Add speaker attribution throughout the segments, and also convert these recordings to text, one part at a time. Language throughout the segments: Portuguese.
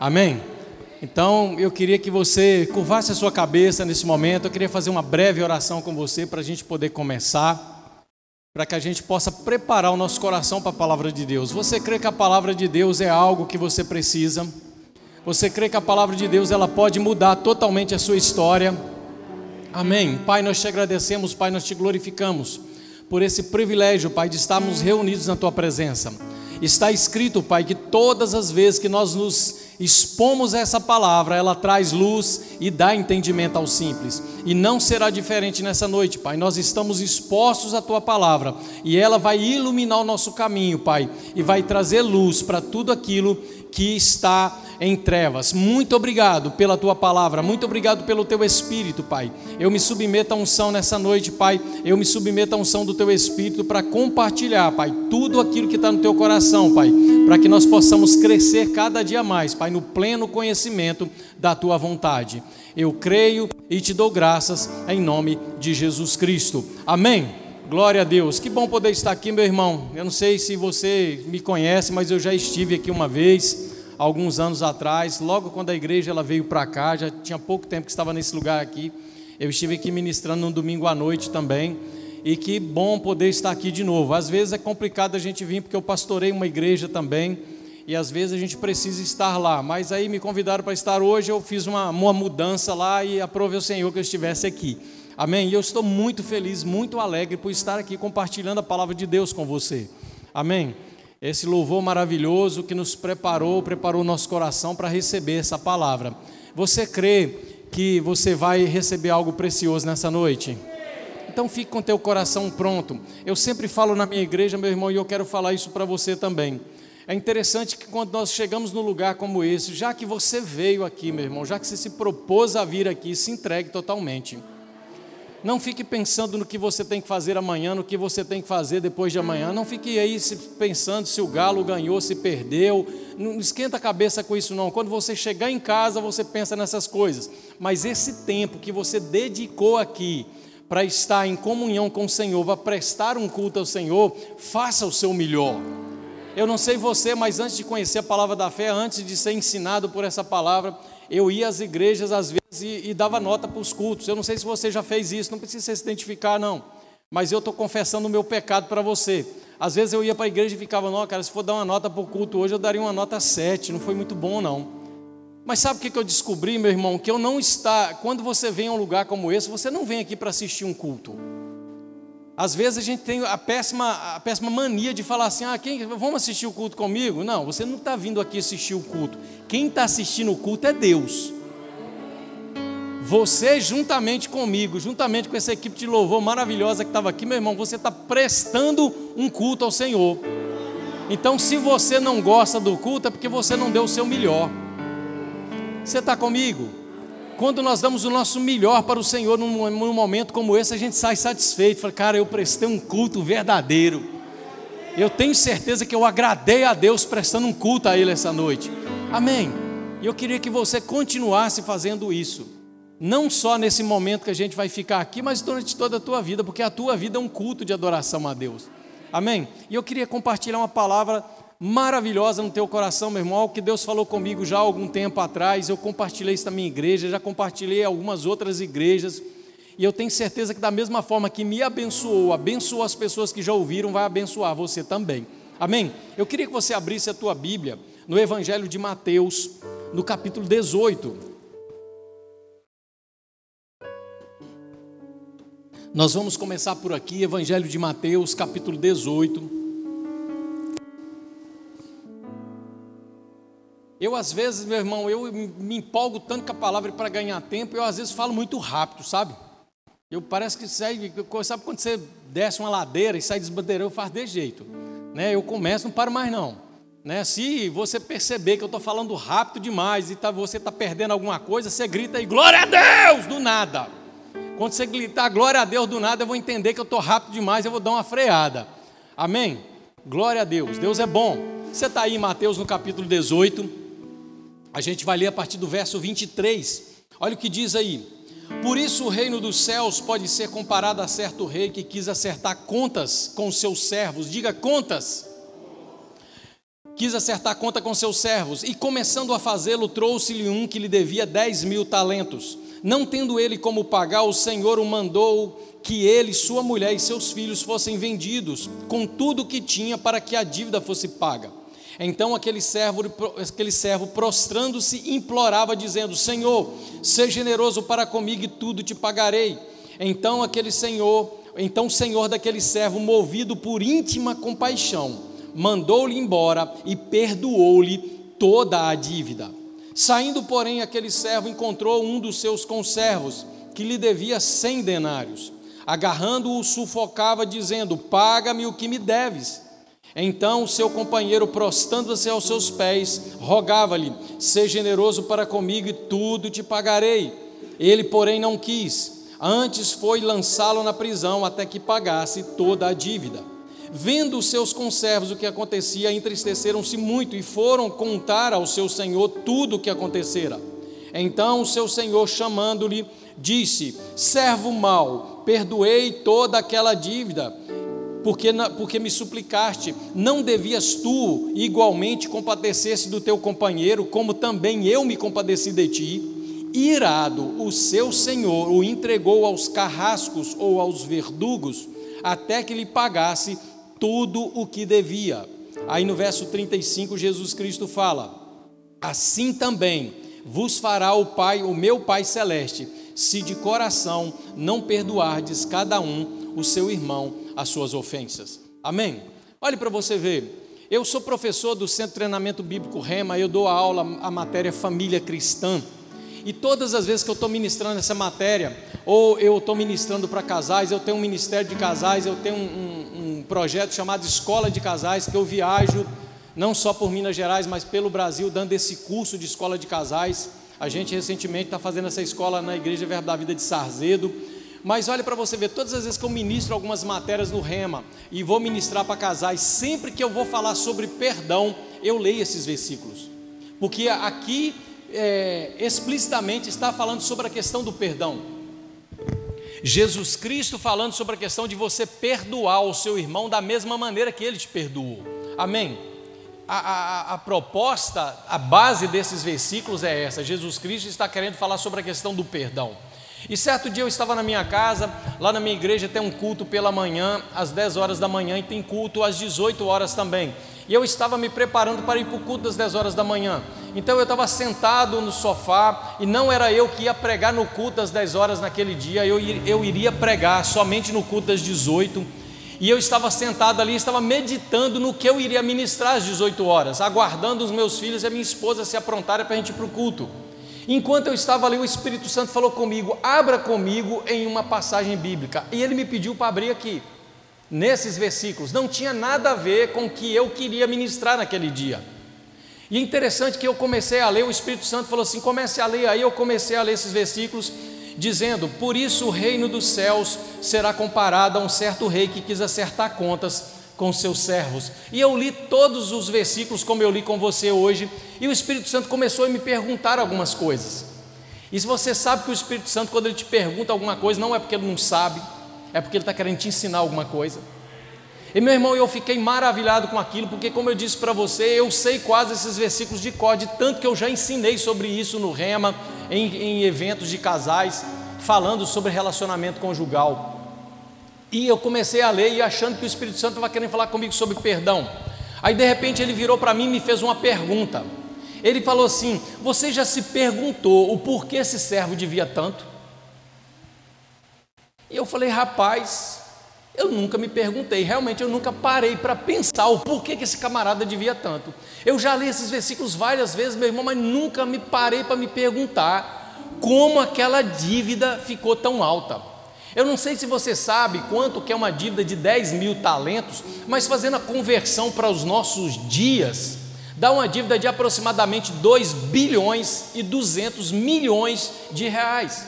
Speaker 1: Amém? Então eu queria que você curvasse a sua cabeça nesse momento. Eu queria fazer uma breve oração com você para a gente poder começar, para que a gente possa preparar o nosso coração para a palavra de Deus. Você crê que a palavra de Deus é algo que você precisa? Você crê que a palavra de Deus ela pode mudar totalmente a sua história? Amém. Pai, nós te agradecemos, Pai, nós te glorificamos por esse privilégio, Pai, de estarmos reunidos na tua presença. Está escrito, Pai, que todas as vezes que nós nos expomos essa palavra, ela traz luz e dá entendimento ao simples. E não será diferente nessa noite, Pai. Nós estamos expostos à tua palavra e ela vai iluminar o nosso caminho, Pai, e vai trazer luz para tudo aquilo que está em trevas. Muito obrigado pela tua palavra, muito obrigado pelo teu espírito, Pai. Eu me submeto à unção nessa noite, Pai. Eu me submeto à unção do teu espírito para compartilhar, Pai, tudo aquilo que está no teu coração, Pai, para que nós possamos crescer cada dia mais, Pai, no pleno conhecimento da tua vontade. Eu creio e te dou graças em nome de Jesus Cristo. Amém. Glória a Deus. Que bom poder estar aqui, meu irmão. Eu não sei se você me conhece, mas eu já estive aqui uma vez alguns anos atrás, logo quando a igreja ela veio para cá, já tinha pouco tempo que estava nesse lugar aqui. Eu estive aqui ministrando um domingo à noite também. E que bom poder estar aqui de novo. Às vezes é complicado a gente vir porque eu pastorei uma igreja também e às vezes a gente precisa estar lá. Mas aí me convidaram para estar hoje, eu fiz uma, uma mudança lá e aprove o Senhor que eu estivesse aqui. Amém? E eu estou muito feliz, muito alegre por estar aqui compartilhando a palavra de Deus com você. Amém? esse louvor maravilhoso que nos preparou, preparou nosso coração para receber essa palavra. Você crê que você vai receber algo precioso nessa noite? Então fique com teu coração pronto. Eu sempre falo na minha igreja, meu irmão, e eu quero falar isso para você também. É interessante que quando nós chegamos num lugar como esse, já que você veio aqui, meu irmão, já que você se propôs a vir aqui, se entregue totalmente. Não fique pensando no que você tem que fazer amanhã, no que você tem que fazer depois de amanhã. Não fique aí pensando se o galo ganhou, se perdeu. Não esquenta a cabeça com isso, não. Quando você chegar em casa, você pensa nessas coisas. Mas esse tempo que você dedicou aqui para estar em comunhão com o Senhor, para prestar um culto ao Senhor, faça o seu melhor. Eu não sei você, mas antes de conhecer a palavra da fé, antes de ser ensinado por essa palavra, eu ia às igrejas às vezes e, e dava nota para os cultos. Eu não sei se você já fez isso, não precisa se identificar, não. Mas eu estou confessando o meu pecado para você. Às vezes eu ia para a igreja e ficava, não, cara, se for dar uma nota para o culto hoje, eu daria uma nota 7, não foi muito bom, não. Mas sabe o que eu descobri, meu irmão? Que eu não está. Quando você vem a um lugar como esse, você não vem aqui para assistir um culto. Às vezes a gente tem a péssima, a péssima mania de falar assim: ah, quem, vamos assistir o culto comigo? Não, você não está vindo aqui assistir o culto. Quem está assistindo o culto é Deus. Você, juntamente comigo, juntamente com essa equipe de louvor maravilhosa que estava aqui, meu irmão, você está prestando um culto ao Senhor. Então, se você não gosta do culto, é porque você não deu o seu melhor. Você está comigo? Quando nós damos o nosso melhor para o Senhor num, num momento como esse, a gente sai satisfeito. Fala, cara, eu prestei um culto verdadeiro. Eu tenho certeza que eu agradei a Deus prestando um culto a Ele essa noite. Amém. E eu queria que você continuasse fazendo isso. Não só nesse momento que a gente vai ficar aqui, mas durante toda a tua vida, porque a tua vida é um culto de adoração a Deus. Amém? E eu queria compartilhar uma palavra maravilhosa no teu coração, meu irmão, que Deus falou comigo já há algum tempo atrás. Eu compartilhei isso na minha igreja, já compartilhei algumas outras igrejas. E eu tenho certeza que, da mesma forma que me abençoou, abençoou as pessoas que já ouviram, vai abençoar você também. Amém? Eu queria que você abrisse a tua Bíblia no Evangelho de Mateus, no capítulo 18. Nós vamos começar por aqui, Evangelho de Mateus, capítulo 18. Eu, às vezes, meu irmão, eu me empolgo tanto com a palavra para ganhar tempo, eu, às vezes, falo muito rápido, sabe? Eu parece que sai, sabe quando você desce uma ladeira e sai desbandeirando, eu faço desse jeito. Né? Eu começo, não paro mais não. Né? Se você perceber que eu estou falando rápido demais e tá, você está perdendo alguma coisa, você grita aí, glória a Deus, do nada. Quando você gritar glória a Deus do nada, eu vou entender que eu estou rápido demais, eu vou dar uma freada. Amém? Glória a Deus, Deus é bom. Você está aí em Mateus no capítulo 18. A gente vai ler a partir do verso 23. Olha o que diz aí. Por isso o reino dos céus pode ser comparado a certo rei que quis acertar contas com seus servos. Diga contas. quis acertar conta com seus servos, e começando a fazê-lo, trouxe-lhe um que lhe devia dez mil talentos. Não tendo ele como pagar, o Senhor o mandou que ele, sua mulher e seus filhos fossem vendidos, com tudo o que tinha, para que a dívida fosse paga. Então aquele servo, aquele servo prostrando-se, implorava, dizendo: Senhor, seja generoso para comigo e tudo te pagarei. Então aquele senhor, então o senhor daquele servo, movido por íntima compaixão, mandou-lhe embora e perdoou-lhe toda a dívida. Saindo, porém, aquele servo encontrou um dos seus conservos, que lhe devia cem denários. Agarrando-o, sufocava, dizendo: Paga-me o que me deves. Então seu companheiro, prostando-se aos seus pés, rogava-lhe: Seja generoso para comigo e tudo te pagarei. Ele, porém, não quis. Antes foi lançá-lo na prisão até que pagasse toda a dívida. Vendo os seus conservos o que acontecia, entristeceram-se muito e foram contar ao seu senhor tudo o que acontecera. Então o seu senhor, chamando-lhe, disse: Servo mau, perdoei toda aquela dívida, porque, porque me suplicaste. Não devias tu igualmente compadecer-se do teu companheiro, como também eu me compadeci de ti? Irado, o seu senhor o entregou aos carrascos ou aos verdugos, até que lhe pagasse tudo o que devia. Aí no verso 35, Jesus Cristo fala: Assim também vos fará o Pai, o meu Pai celeste, se de coração não perdoardes cada um o seu irmão as suas ofensas. Amém. Olhe para você ver. Eu sou professor do Centro de Treinamento Bíblico Rema, eu dou a aula a matéria família cristã. E todas as vezes que eu estou ministrando essa matéria, ou eu estou ministrando para casais, eu tenho um ministério de casais, eu tenho um, um, um projeto chamado Escola de Casais, que eu viajo não só por Minas Gerais, mas pelo Brasil, dando esse curso de escola de casais. A gente recentemente está fazendo essa escola na Igreja Verbo da Vida de Sarzedo. Mas olha para você ver, todas as vezes que eu ministro algumas matérias no Rema e vou ministrar para casais, sempre que eu vou falar sobre perdão, eu leio esses versículos. Porque aqui é, explicitamente está falando sobre a questão do perdão. Jesus Cristo falando sobre a questão de você perdoar o seu irmão da mesma maneira que ele te perdoou. Amém? A, a, a, proposta, a base desses versículos é essa: Jesus Cristo está querendo falar sobre a questão do perdão. E certo dia eu estava na minha casa, lá na minha igreja tem um culto pela manhã, às 10 horas da manhã, e tem culto às 18 horas também. E eu estava me preparando para ir para o culto das 10 horas da manhã. Então eu estava sentado no sofá, e não era eu que ia pregar no culto das 10 horas naquele dia, eu, eu iria pregar somente no culto das 18 e eu estava sentado ali, estava meditando no que eu iria ministrar às 18 horas, aguardando os meus filhos e a minha esposa se aprontarem para a gente ir para o culto. Enquanto eu estava ali, o Espírito Santo falou comigo: abra comigo em uma passagem bíblica. E ele me pediu para abrir aqui, nesses versículos. Não tinha nada a ver com o que eu queria ministrar naquele dia. E é interessante que eu comecei a ler, o Espírito Santo falou assim: comece a ler. Aí eu comecei a ler esses versículos, dizendo: Por isso o reino dos céus será comparado a um certo rei que quis acertar contas com seus servos. E eu li todos os versículos, como eu li com você hoje, e o Espírito Santo começou a me perguntar algumas coisas. E se você sabe que o Espírito Santo, quando ele te pergunta alguma coisa, não é porque ele não sabe, é porque ele está querendo te ensinar alguma coisa. E meu irmão, eu fiquei maravilhado com aquilo, porque, como eu disse para você, eu sei quase esses versículos de código, tanto que eu já ensinei sobre isso no Rema, em, em eventos de casais, falando sobre relacionamento conjugal. E eu comecei a ler e achando que o Espírito Santo estava querendo falar comigo sobre perdão. Aí de repente ele virou para mim e me fez uma pergunta. Ele falou assim: Você já se perguntou o porquê esse servo devia tanto? E eu falei: Rapaz, eu nunca me perguntei, realmente eu nunca parei para pensar o porquê que esse camarada devia tanto. Eu já li esses versículos várias vezes, meu irmão, mas nunca me parei para me perguntar como aquela dívida ficou tão alta. Eu não sei se você sabe quanto que é uma dívida de 10 mil talentos, mas fazendo a conversão para os nossos dias, dá uma dívida de aproximadamente 2 bilhões e 200 milhões de reais.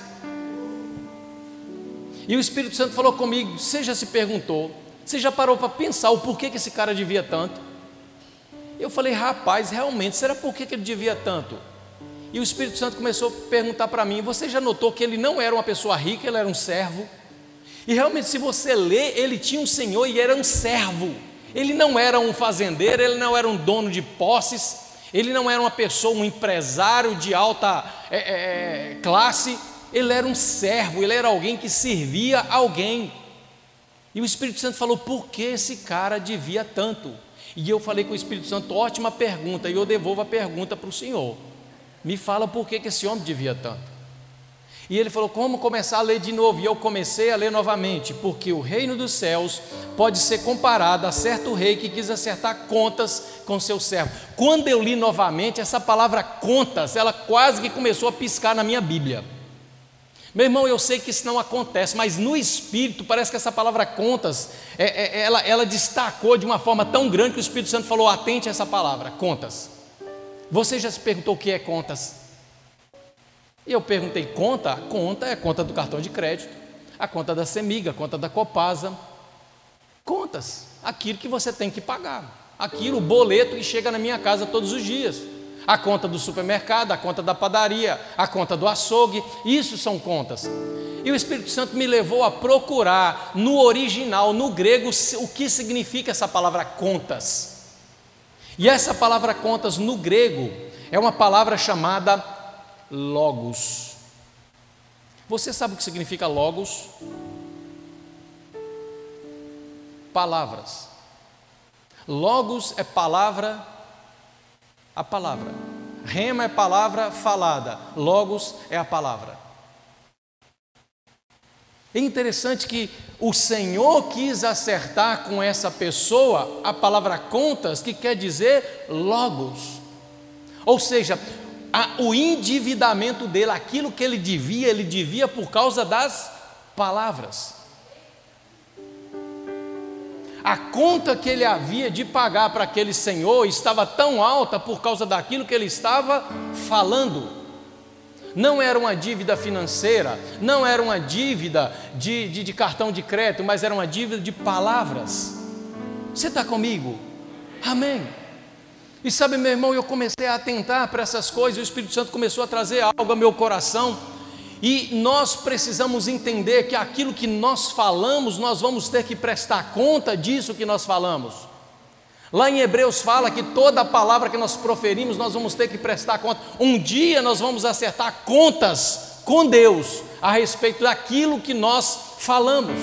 Speaker 1: E o Espírito Santo falou comigo: você já se perguntou, você já parou para pensar o porquê que esse cara devia tanto? Eu falei, rapaz, realmente, será por que ele devia tanto? E o Espírito Santo começou a perguntar para mim: Você já notou que ele não era uma pessoa rica, ele era um servo? E realmente, se você lê, ele tinha um senhor e era um servo. Ele não era um fazendeiro, ele não era um dono de posses, ele não era uma pessoa, um empresário de alta é, é, é classe, ele era um servo, ele era alguém que servia alguém. E o Espírito Santo falou: por que esse cara devia tanto? E eu falei com o Espírito Santo: ótima pergunta, e eu devolvo a pergunta para o Senhor. Me fala por que, que esse homem devia tanto. E ele falou: Como começar a ler de novo? E eu comecei a ler novamente, porque o reino dos céus pode ser comparado a certo rei que quis acertar contas com seu servo. Quando eu li novamente, essa palavra contas, ela quase que começou a piscar na minha Bíblia. Meu irmão, eu sei que isso não acontece, mas no espírito parece que essa palavra contas, é, é, ela, ela destacou de uma forma tão grande que o Espírito Santo falou: atente a essa palavra, contas. Você já se perguntou o que é contas? E eu perguntei: conta? Conta é a conta do cartão de crédito, a conta da Semiga, a conta da Copasa. Contas, aquilo que você tem que pagar, aquilo, o boleto que chega na minha casa todos os dias a conta do supermercado, a conta da padaria, a conta do açougue, isso são contas. E o Espírito Santo me levou a procurar no original, no grego, o que significa essa palavra contas. E essa palavra contas no grego é uma palavra chamada logos. Você sabe o que significa logos? Palavras. Logos é palavra a palavra. Rema é palavra falada, logos é a palavra. É interessante que o Senhor quis acertar com essa pessoa a palavra contas, que quer dizer logos. Ou seja, a, o endividamento dele, aquilo que ele devia, ele devia por causa das palavras. A conta que ele havia de pagar para aquele senhor estava tão alta por causa daquilo que ele estava falando. Não era uma dívida financeira, não era uma dívida de, de, de cartão de crédito, mas era uma dívida de palavras. Você está comigo? Amém. E sabe, meu irmão, eu comecei a atentar para essas coisas, o Espírito Santo começou a trazer algo ao meu coração e nós precisamos entender que aquilo que nós falamos, nós vamos ter que prestar conta disso que nós falamos. Lá em Hebreus fala que toda palavra que nós proferimos, nós vamos ter que prestar conta. Um dia nós vamos acertar contas com Deus a respeito daquilo que nós falamos.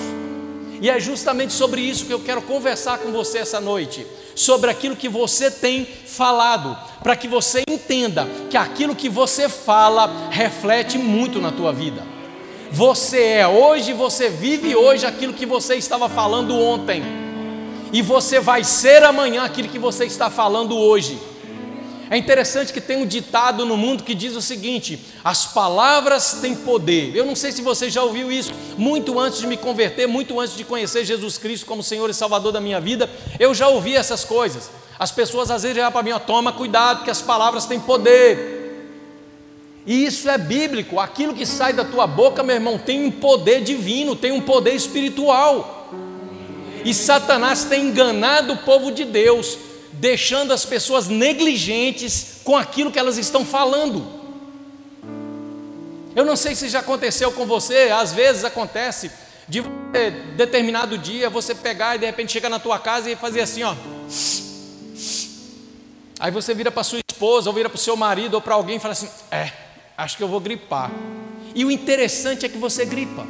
Speaker 1: E é justamente sobre isso que eu quero conversar com você essa noite, sobre aquilo que você tem falado, para que você entenda que aquilo que você fala reflete muito na tua vida. Você é hoje, você vive hoje aquilo que você estava falando ontem, e você vai ser amanhã aquilo que você está falando hoje. É interessante que tem um ditado no mundo que diz o seguinte: as palavras têm poder. Eu não sei se você já ouviu isso, muito antes de me converter, muito antes de conhecer Jesus Cristo como Senhor e Salvador da minha vida, eu já ouvi essas coisas. As pessoas às vezes já para mim, ó, toma cuidado, que as palavras têm poder. E isso é bíblico, aquilo que sai da tua boca, meu irmão, tem um poder divino, tem um poder espiritual. E Satanás tem enganado o povo de Deus deixando as pessoas negligentes com aquilo que elas estão falando. Eu não sei se já aconteceu com você, às vezes acontece de determinado dia você pegar e de repente chegar na tua casa e fazer assim, ó. Aí você vira para sua esposa, ou vira para o seu marido, ou para alguém e fala assim: É, acho que eu vou gripar. E o interessante é que você gripa.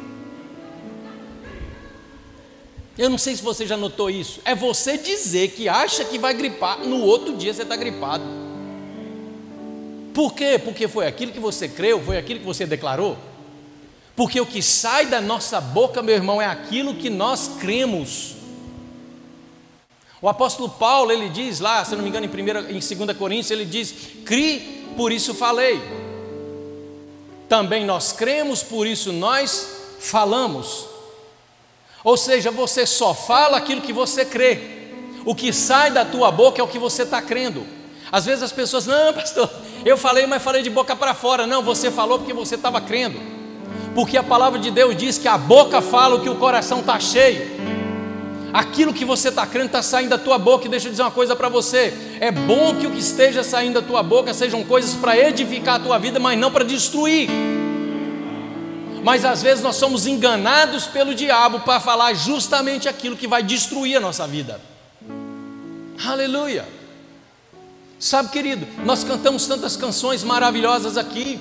Speaker 1: Eu não sei se você já notou isso. É você dizer que acha que vai gripar, no outro dia você está gripado. Por quê? Porque foi aquilo que você creu, foi aquilo que você declarou. Porque o que sai da nossa boca, meu irmão, é aquilo que nós cremos. O apóstolo Paulo, ele diz lá, se não me engano, em, 1, em 2 Coríntios, ele diz: Cri, por isso falei. Também nós cremos, por isso nós falamos. Ou seja, você só fala aquilo que você crê. O que sai da tua boca é o que você está crendo. Às vezes as pessoas, não, pastor, eu falei, mas falei de boca para fora. Não, você falou porque você estava crendo. Porque a palavra de Deus diz que a boca fala o que o coração está cheio. Aquilo que você está crendo está saindo da tua boca. E deixa eu dizer uma coisa para você: é bom que o que esteja saindo da tua boca sejam coisas para edificar a tua vida, mas não para destruir mas às vezes nós somos enganados pelo diabo para falar justamente aquilo que vai destruir a nossa vida. Aleluia. Sabe, querido, nós cantamos tantas canções maravilhosas aqui.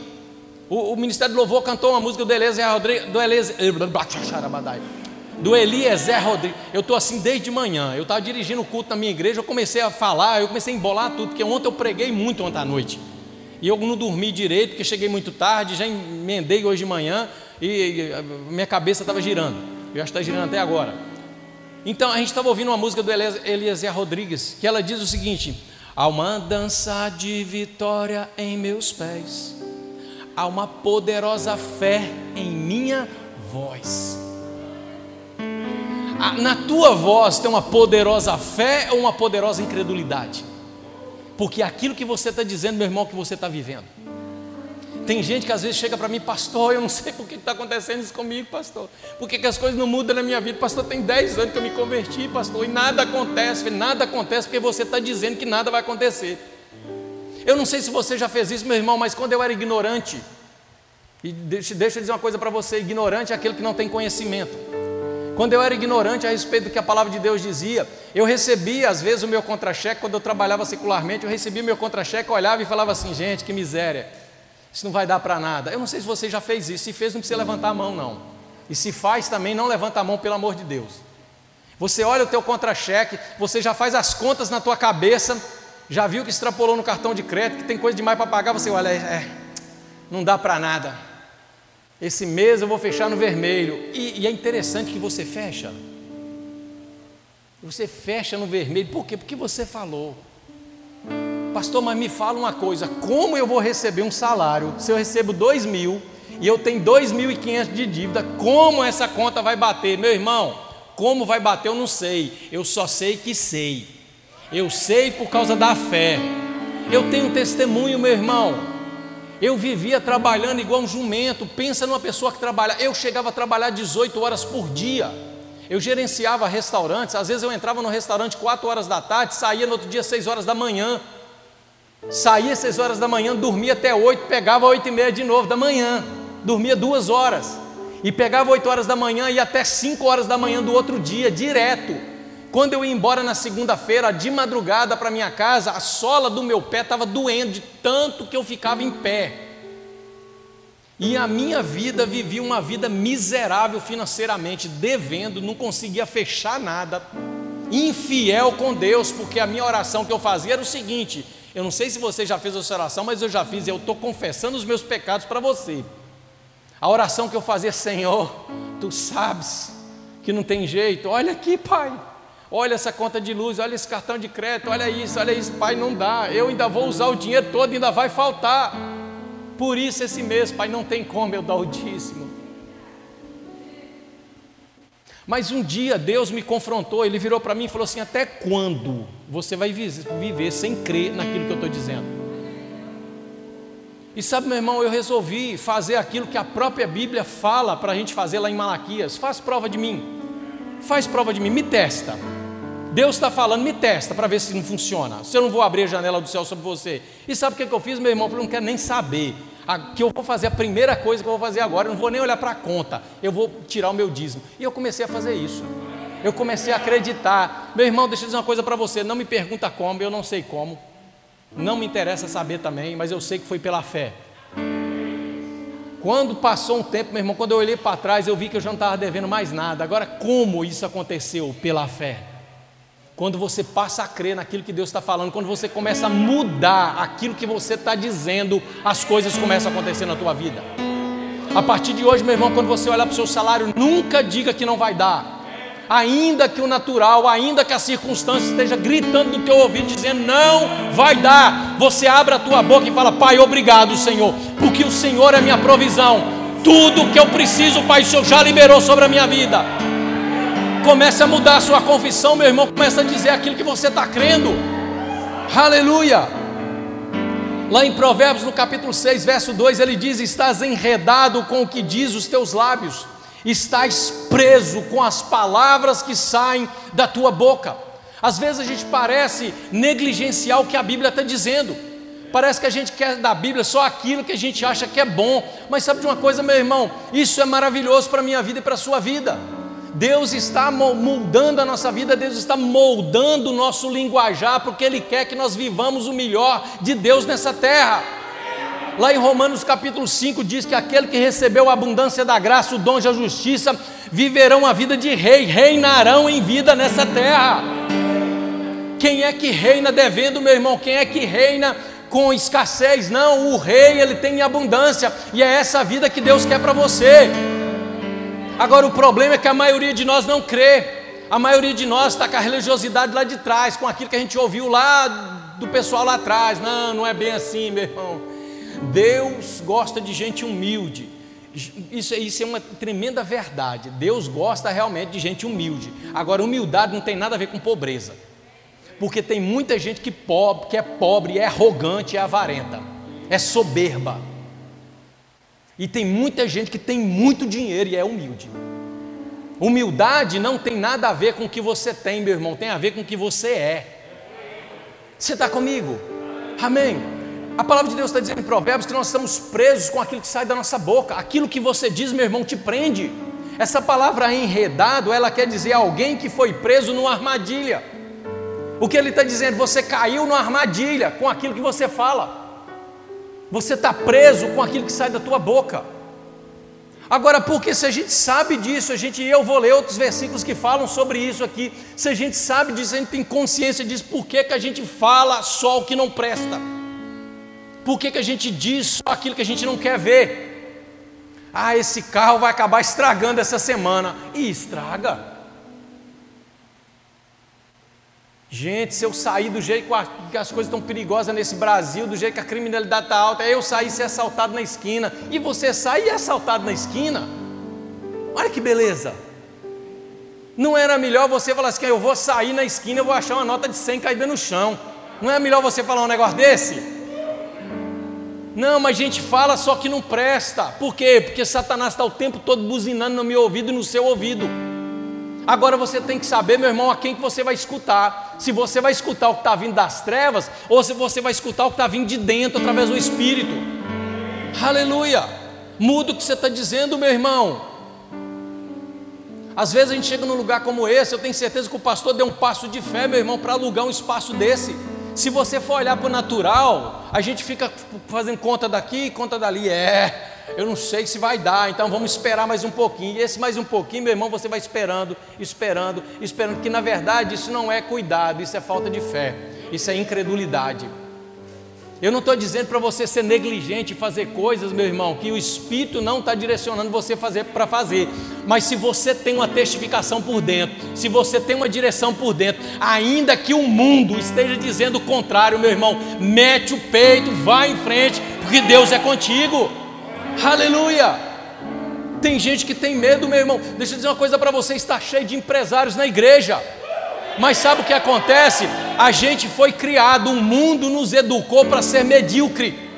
Speaker 1: O, o Ministério do Louvor cantou uma música do Eliezer Rodrigues, do Eliezer, do Eliezer Rodrigues. Eu estou assim desde manhã. Eu estava dirigindo o culto na minha igreja, eu comecei a falar, eu comecei a embolar tudo, porque ontem eu preguei muito ontem à noite. E eu não dormi direito, porque cheguei muito tarde, já emendei hoje de manhã e minha cabeça estava girando. Eu acho que está girando até agora. Então a gente estava ouvindo uma música do Eliezer Rodrigues, que ela diz o seguinte: Há uma dança de vitória em meus pés, há uma poderosa fé em minha voz. Na tua voz tem uma poderosa fé ou uma poderosa incredulidade? Porque aquilo que você está dizendo, meu irmão, que você está vivendo. Tem gente que às vezes chega para mim, pastor, eu não sei por que está acontecendo isso comigo, pastor. Por que, que as coisas não mudam na minha vida? Pastor, tem 10 anos que eu me converti, pastor, e nada acontece. Nada acontece porque você está dizendo que nada vai acontecer. Eu não sei se você já fez isso, meu irmão, mas quando eu era ignorante, e deixa, deixa eu dizer uma coisa para você: ignorante é aquele que não tem conhecimento. Quando eu era ignorante a respeito do que a palavra de Deus dizia, eu recebia às vezes o meu contra-cheque, quando eu trabalhava secularmente, eu recebia o meu contra-cheque, olhava e falava assim: gente, que miséria. Isso não vai dar para nada. Eu não sei se você já fez isso. Se fez, não precisa levantar a mão, não. E se faz também, não levanta a mão, pelo amor de Deus. Você olha o teu contra-cheque, você já faz as contas na tua cabeça, já viu que extrapolou no cartão de crédito, que tem coisa demais para pagar, você olha, é, não dá para nada. Esse mês eu vou fechar no vermelho. E, e é interessante que você fecha. Você fecha no vermelho. Por quê? Porque você falou. Pastor, mas me fala uma coisa: como eu vou receber um salário se eu recebo dois mil e eu tenho dois mil e quinhentos de dívida? Como essa conta vai bater, meu irmão? Como vai bater eu não sei. Eu só sei que sei. Eu sei por causa da fé. Eu tenho testemunho, meu irmão. Eu vivia trabalhando igual um jumento. Pensa numa pessoa que trabalha. Eu chegava a trabalhar 18 horas por dia. Eu gerenciava restaurantes. Às vezes eu entrava no restaurante 4 horas da tarde, saía no outro dia 6 horas da manhã. Saía às seis horas da manhã, dormia até oito, pegava oito e meia de novo da manhã, dormia duas horas, e pegava oito horas da manhã e até cinco horas da manhã do outro dia, direto. Quando eu ia embora na segunda-feira, de madrugada para minha casa, a sola do meu pé estava doendo de tanto que eu ficava em pé. E a minha vida vivia uma vida miserável financeiramente, devendo, não conseguia fechar nada, infiel com Deus, porque a minha oração que eu fazia era o seguinte: eu não sei se você já fez essa oração, mas eu já fiz eu estou confessando os meus pecados para você. A oração que eu fazia, Senhor, tu sabes que não tem jeito, olha aqui, Pai, olha essa conta de luz, olha esse cartão de crédito, olha isso, olha isso, Pai, não dá, eu ainda vou usar o dinheiro todo, ainda vai faltar. Por isso esse mês, Pai, não tem como eu dar o dízimo. Mas um dia Deus me confrontou, ele virou para mim e falou assim: Até quando você vai viver sem crer naquilo que eu estou dizendo? E sabe, meu irmão, eu resolvi fazer aquilo que a própria Bíblia fala para a gente fazer lá em Malaquias: faz prova de mim, faz prova de mim, me testa. Deus está falando, me testa para ver se não funciona. Se eu não vou abrir a janela do céu sobre você. E sabe o que eu fiz, meu irmão? Eu falei, não quero nem saber que eu vou fazer a primeira coisa que eu vou fazer agora, eu não vou nem olhar para a conta, eu vou tirar o meu dízimo. E eu comecei a fazer isso. Eu comecei a acreditar. Meu irmão, deixa eu dizer uma coisa para você, não me pergunta como, eu não sei como. Não me interessa saber também, mas eu sei que foi pela fé. Quando passou um tempo, meu irmão, quando eu olhei para trás, eu vi que eu já não estava devendo mais nada. Agora, como isso aconteceu? Pela fé. Quando você passa a crer naquilo que Deus está falando, quando você começa a mudar aquilo que você está dizendo, as coisas começam a acontecer na tua vida. A partir de hoje, meu irmão, quando você olhar para o seu salário, nunca diga que não vai dar. Ainda que o natural, ainda que a circunstância esteja gritando no teu ouvido, dizendo não vai dar, você abre a tua boca e fala: Pai, obrigado, Senhor, porque o Senhor é minha provisão. Tudo que eu preciso, Pai, o Senhor já liberou sobre a minha vida. Comece a mudar a sua confissão, meu irmão. Comece a dizer aquilo que você está crendo. Aleluia. Lá em Provérbios, no capítulo 6, verso 2, ele diz: Estás enredado com o que diz os teus lábios, estás preso com as palavras que saem da tua boca. Às vezes a gente parece negligenciar o que a Bíblia está dizendo. Parece que a gente quer da Bíblia só aquilo que a gente acha que é bom. Mas sabe de uma coisa, meu irmão? Isso é maravilhoso para a minha vida e para a sua vida. Deus está moldando a nossa vida, Deus está moldando o nosso linguajar, porque Ele quer que nós vivamos o melhor de Deus nessa terra. Lá em Romanos capítulo 5 diz que aquele que recebeu a abundância da graça, o dom e a justiça, viverão a vida de rei, reinarão em vida nessa terra. Quem é que reina devendo, meu irmão? Quem é que reina com escassez? Não, o rei, ele tem abundância, e é essa vida que Deus quer para você. Agora o problema é que a maioria de nós não crê. A maioria de nós está com a religiosidade lá de trás, com aquilo que a gente ouviu lá do pessoal lá atrás. Não, não é bem assim, meu irmão. Deus gosta de gente humilde. Isso, isso é uma tremenda verdade. Deus gosta realmente de gente humilde. Agora, humildade não tem nada a ver com pobreza. Porque tem muita gente que, pobre, que é pobre, é arrogante, é avarenta, é soberba. E tem muita gente que tem muito dinheiro e é humilde. Humildade não tem nada a ver com o que você tem, meu irmão, tem a ver com o que você é. Você está comigo? Amém. A palavra de Deus está dizendo em Provérbios que nós estamos presos com aquilo que sai da nossa boca. Aquilo que você diz, meu irmão, te prende. Essa palavra enredado, ela quer dizer alguém que foi preso numa armadilha. O que ele está dizendo? Você caiu numa armadilha com aquilo que você fala. Você está preso com aquilo que sai da tua boca. Agora, porque se a gente sabe disso, a gente, eu vou ler outros versículos que falam sobre isso aqui. Se a gente sabe disso, a gente tem consciência disso, por que, que a gente fala só o que não presta? Por que, que a gente diz só aquilo que a gente não quer ver? Ah, esse carro vai acabar estragando essa semana. E estraga. Gente, se eu sair do jeito que as coisas estão perigosas nesse Brasil, do jeito que a criminalidade está alta, eu sair e ser assaltado na esquina, e você sair e é assaltado na esquina, olha que beleza. Não era melhor você falar assim, eu vou sair na esquina, eu vou achar uma nota de 100 caída no chão. Não é melhor você falar um negócio desse? Não, mas a gente fala só que não presta. Por quê? Porque Satanás está o tempo todo buzinando no meu ouvido e no seu ouvido. Agora você tem que saber, meu irmão, a quem que você vai escutar. Se você vai escutar o que está vindo das trevas, ou se você vai escutar o que está vindo de dentro, através do Espírito. Aleluia! Muda o que você está dizendo, meu irmão. Às vezes a gente chega num lugar como esse, eu tenho certeza que o pastor deu um passo de fé, meu irmão, para alugar um espaço desse. Se você for olhar para o natural, a gente fica fazendo conta daqui e conta dali. É, eu não sei se vai dar, então vamos esperar mais um pouquinho. E esse mais um pouquinho, meu irmão, você vai esperando, esperando, esperando, que na verdade isso não é cuidado, isso é falta de fé, isso é incredulidade. Eu não estou dizendo para você ser negligente e fazer coisas, meu irmão, que o Espírito não está direcionando você fazer para fazer. Mas se você tem uma testificação por dentro, se você tem uma direção por dentro, ainda que o mundo esteja dizendo o contrário, meu irmão, mete o peito, vai em frente, porque Deus é contigo. Aleluia! Tem gente que tem medo, meu irmão. Deixa eu dizer uma coisa para você: está cheio de empresários na igreja. Mas sabe o que acontece? A gente foi criado, o mundo nos educou para ser medíocre.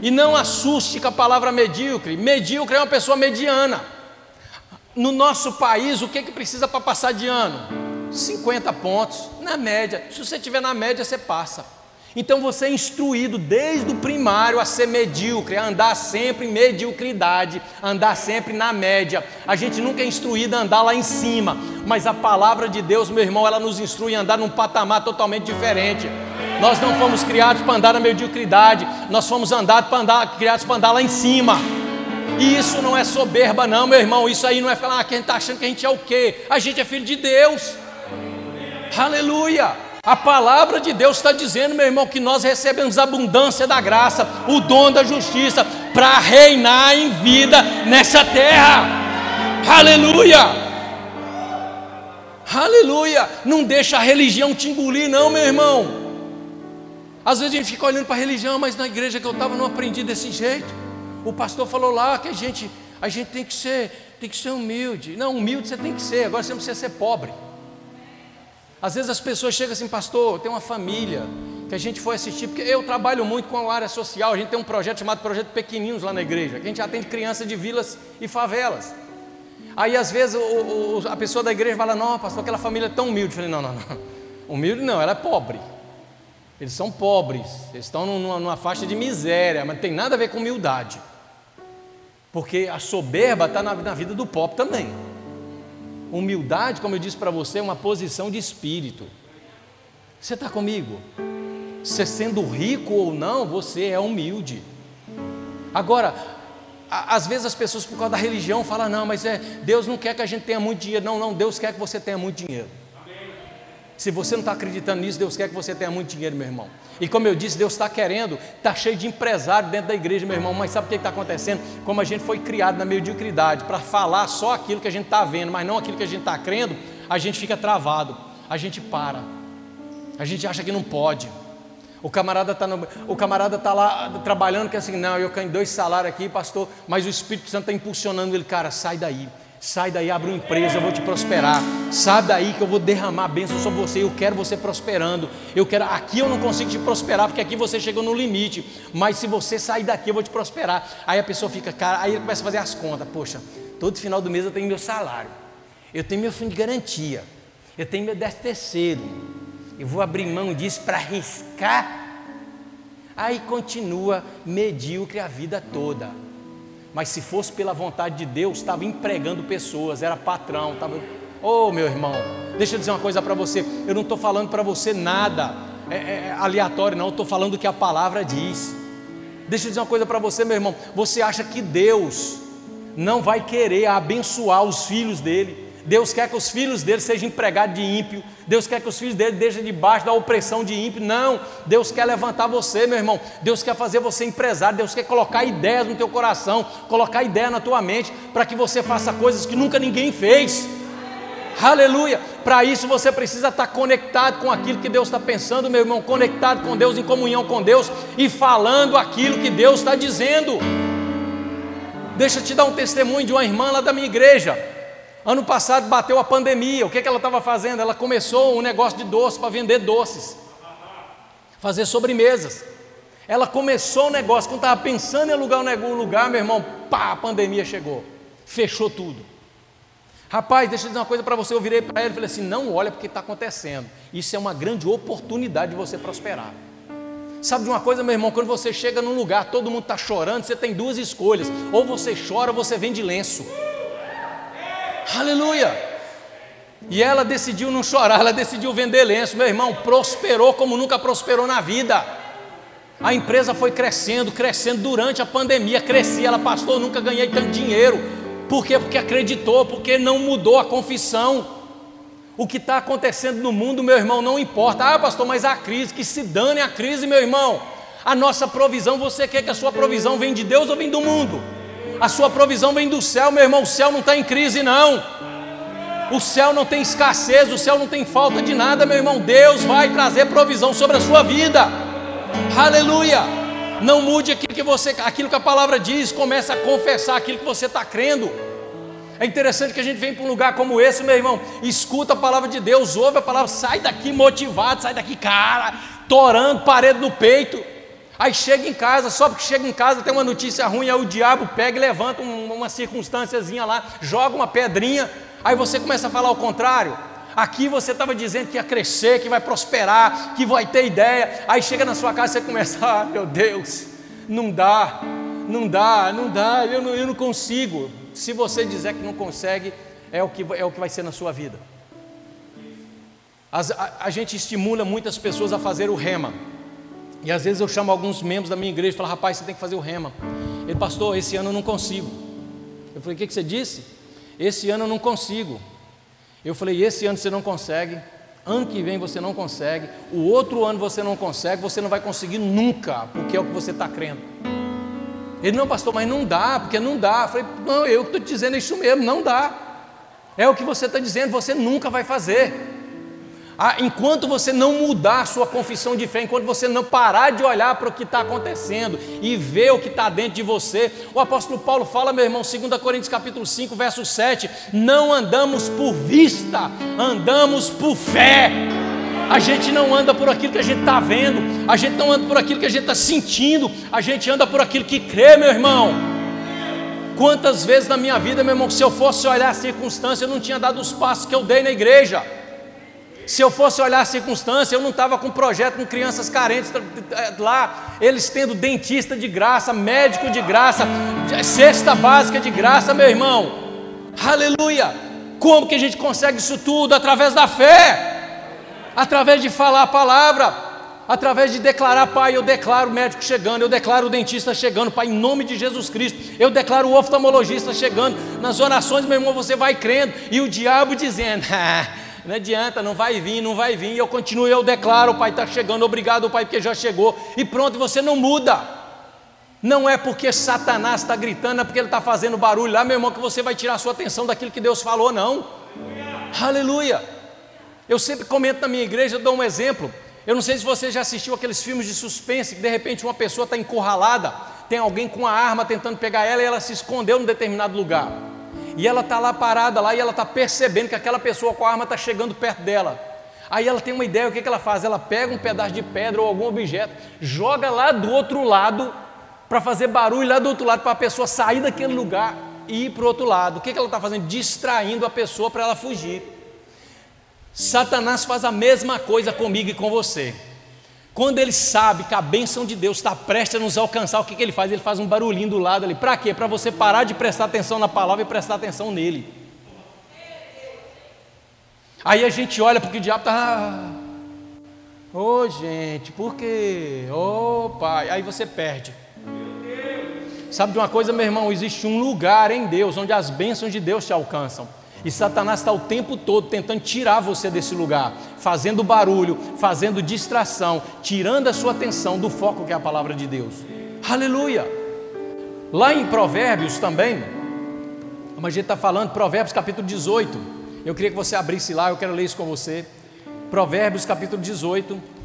Speaker 1: E não assuste com a palavra medíocre. Medíocre é uma pessoa mediana. No nosso país, o que, que precisa para passar de ano? 50 pontos, na média. Se você estiver na média, você passa. Então você é instruído desde o primário a ser medíocre, a andar sempre em mediocridade, a andar sempre na média. A gente nunca é instruído a andar lá em cima, mas a palavra de Deus, meu irmão, ela nos instrui a andar num patamar totalmente diferente. Nós não fomos criados para andar na mediocridade, nós fomos andados para andar, criados para andar lá em cima. E isso não é soberba, não, meu irmão. Isso aí não é falar, ah, quem está achando que a gente é o quê? A gente é filho de Deus. Aleluia. A palavra de Deus está dizendo, meu irmão, que nós recebemos abundância da graça, o dom da justiça, para reinar em vida nessa terra. Aleluia! Aleluia! Não deixa a religião te engolir, não, meu irmão. Às vezes a gente fica olhando para a religião, mas na igreja que eu estava não aprendi desse jeito. O pastor falou lá que a gente, a gente tem que ser, tem que ser humilde. Não, humilde você tem que ser. Agora você não precisa ser pobre. Às vezes as pessoas chegam assim, pastor, tem uma família que a gente foi assistir, porque eu trabalho muito com a área social, a gente tem um projeto chamado Projeto Pequeninos lá na igreja, que a gente atende crianças de vilas e favelas. Aí às vezes o, o, a pessoa da igreja fala, não, pastor, aquela família é tão humilde. Eu falei, não, não, não. Humilde não, ela é pobre. Eles são pobres, eles estão numa, numa faixa de miséria, mas não tem nada a ver com humildade. Porque a soberba está na, na vida do pobre também. Humildade, como eu disse para você, é uma posição de espírito. Você está comigo? Você sendo rico ou não, você é humilde. Agora, às vezes as pessoas, por causa da religião, falam: não, mas é, Deus não quer que a gente tenha muito dinheiro. Não, não, Deus quer que você tenha muito dinheiro. Se você não está acreditando nisso, Deus quer que você tenha muito dinheiro, meu irmão. E como eu disse, Deus está querendo, está cheio de empresário dentro da igreja, meu irmão. Mas sabe o que está acontecendo? Como a gente foi criado na mediocridade para falar só aquilo que a gente está vendo, mas não aquilo que a gente está crendo, a gente fica travado, a gente para, a gente acha que não pode. O camarada está o camarada tá lá trabalhando que é assim, não, eu ganho dois salários aqui, pastor, mas o Espírito Santo está impulsionando ele, cara, sai daí. Sai daí, abre uma empresa, eu vou te prosperar. Sai daí que eu vou derramar bênção sobre você. Eu quero você prosperando. Eu quero. Aqui eu não consigo te prosperar porque aqui você chegou no limite. Mas se você sair daqui, eu vou te prosperar. Aí a pessoa fica, cara, aí ele começa a fazer as contas. Poxa, todo final do mês eu tenho meu salário. Eu tenho meu fundo de garantia. Eu tenho meu décimo terceiro. Eu vou abrir mão disso para arriscar. Aí continua medíocre a vida toda. Mas se fosse pela vontade de Deus, estava empregando pessoas, era patrão, estava. Oh, meu irmão, deixa eu dizer uma coisa para você. Eu não estou falando para você nada é, é, é aleatório, não. Estou falando o que a palavra diz. Deixa eu dizer uma coisa para você, meu irmão. Você acha que Deus não vai querer abençoar os filhos dele? Deus quer que os filhos dele sejam empregados de ímpio. Deus quer que os filhos dele deixem debaixo da opressão de ímpio. Não, Deus quer levantar você, meu irmão. Deus quer fazer você empresário. Deus quer colocar ideias no teu coração, colocar ideia na tua mente, para que você faça coisas que nunca ninguém fez. Aleluia! Para isso você precisa estar conectado com aquilo que Deus está pensando, meu irmão, conectado com Deus, em comunhão com Deus e falando aquilo que Deus está dizendo. Deixa eu te dar um testemunho de uma irmã lá da minha igreja. Ano passado bateu a pandemia, o que, que ela estava fazendo? Ela começou um negócio de doce para vender doces, fazer sobremesas. Ela começou o negócio, quando estava pensando em alugar um lugar, meu irmão, pá, a pandemia chegou, fechou tudo. Rapaz, deixa eu dizer uma coisa para você. Eu virei para ele e falei assim: não olha porque está acontecendo. Isso é uma grande oportunidade de você prosperar. Sabe de uma coisa, meu irmão? Quando você chega num lugar, todo mundo está chorando, você tem duas escolhas: ou você chora, ou você vende lenço. Aleluia! E ela decidiu não chorar, ela decidiu vender lenço. Meu irmão, prosperou como nunca prosperou na vida. A empresa foi crescendo, crescendo durante a pandemia, crescia, ela pastor, nunca ganhei tanto dinheiro. Por quê? Porque acreditou, porque não mudou a confissão. O que está acontecendo no mundo, meu irmão, não importa. Ah, pastor, mas a crise, que se dane a crise, meu irmão. A nossa provisão, você quer que a sua provisão vem de Deus ou vem do mundo? A sua provisão vem do céu, meu irmão. O céu não está em crise, não. O céu não tem escassez, o céu não tem falta de nada, meu irmão. Deus vai trazer provisão sobre a sua vida. Aleluia. Não mude aquilo que você, aquilo que a palavra diz, comece a confessar aquilo que você está crendo. É interessante que a gente vem para um lugar como esse, meu irmão, escuta a palavra de Deus, ouve a palavra, sai daqui motivado, sai daqui, cara, torando parede no peito. Aí chega em casa, só porque chega em casa tem uma notícia ruim, aí o diabo pega e levanta uma circunstânciazinha lá, joga uma pedrinha, aí você começa a falar o contrário. Aqui você estava dizendo que ia crescer, que vai prosperar, que vai ter ideia. Aí chega na sua casa e você começa, ah, meu Deus, não dá, não dá, não dá, eu não, eu não consigo. Se você dizer que não consegue, é o que, é o que vai ser na sua vida. As, a, a gente estimula muitas pessoas a fazer o rema. E às vezes eu chamo alguns membros da minha igreja e falo, rapaz, você tem que fazer o rema. Ele, pastor, esse ano eu não consigo. Eu falei, o que, que você disse? Esse ano eu não consigo. Eu falei, esse ano você não consegue, ano que vem você não consegue, o outro ano você não consegue, você não vai conseguir nunca, porque é o que você está crendo. Ele, não, pastor, mas não dá, porque não dá. Eu falei, não, eu que estou te dizendo isso mesmo, não dá. É o que você está dizendo, você nunca vai fazer. Ah, enquanto você não mudar sua confissão de fé, enquanto você não parar de olhar para o que está acontecendo e ver o que está dentro de você, o apóstolo Paulo fala, meu irmão, 2 Coríntios capítulo 5, verso 7, não andamos por vista, andamos por fé. A gente não anda por aquilo que a gente está vendo, a gente não anda por aquilo que a gente está sentindo, a gente anda por aquilo que crê, meu irmão. Quantas vezes na minha vida, meu irmão, se eu fosse olhar a circunstância, eu não tinha dado os passos que eu dei na igreja. Se eu fosse olhar a circunstância, eu não estava com projeto com crianças carentes lá, eles tendo dentista de graça, médico de graça, cesta básica de graça, meu irmão. Aleluia! Como que a gente consegue isso tudo? Através da fé, através de falar a palavra, através de declarar, Pai, eu declaro o médico chegando, eu declaro o dentista chegando, Pai, em nome de Jesus Cristo, eu declaro o oftalmologista chegando. Nas orações, meu irmão, você vai crendo, e o diabo dizendo, ah, não adianta, não vai vir, não vai vir, e eu continuo, eu declaro, Pai está chegando, obrigado, Pai, porque já chegou, e pronto, você não muda. Não é porque Satanás está gritando, é porque ele está fazendo barulho lá, meu irmão, que você vai tirar a sua atenção daquilo que Deus falou, não. Aleluia. Aleluia. Eu sempre comento na minha igreja, eu dou um exemplo. Eu não sei se você já assistiu aqueles filmes de suspense, que de repente uma pessoa está encurralada, tem alguém com uma arma tentando pegar ela e ela se escondeu num determinado lugar. E ela está lá parada lá e ela está percebendo que aquela pessoa com a arma está chegando perto dela. Aí ela tem uma ideia, o que, que ela faz? Ela pega um pedaço de pedra ou algum objeto, joga lá do outro lado para fazer barulho lá do outro lado, para a pessoa sair daquele lugar e ir para o outro lado. O que, que ela está fazendo? Distraindo a pessoa para ela fugir. Satanás faz a mesma coisa comigo e com você. Quando ele sabe que a bênção de Deus está prestes a nos alcançar, o que, que ele faz? Ele faz um barulhinho do lado ali. Para quê? Para você parar de prestar atenção na palavra e prestar atenção nele. Aí a gente olha porque o diabo está. Ô oh, gente, por quê? Ô oh, pai. Aí você perde. Sabe de uma coisa, meu irmão? Existe um lugar em Deus onde as bênçãos de Deus te alcançam. E Satanás está o tempo todo tentando tirar você desse lugar, fazendo barulho, fazendo distração, tirando a sua atenção do foco que é a palavra de Deus. Aleluia! Lá em Provérbios também, a gente está falando, Provérbios capítulo 18. Eu queria que você abrisse lá, eu quero ler isso com você. Provérbios capítulo 18.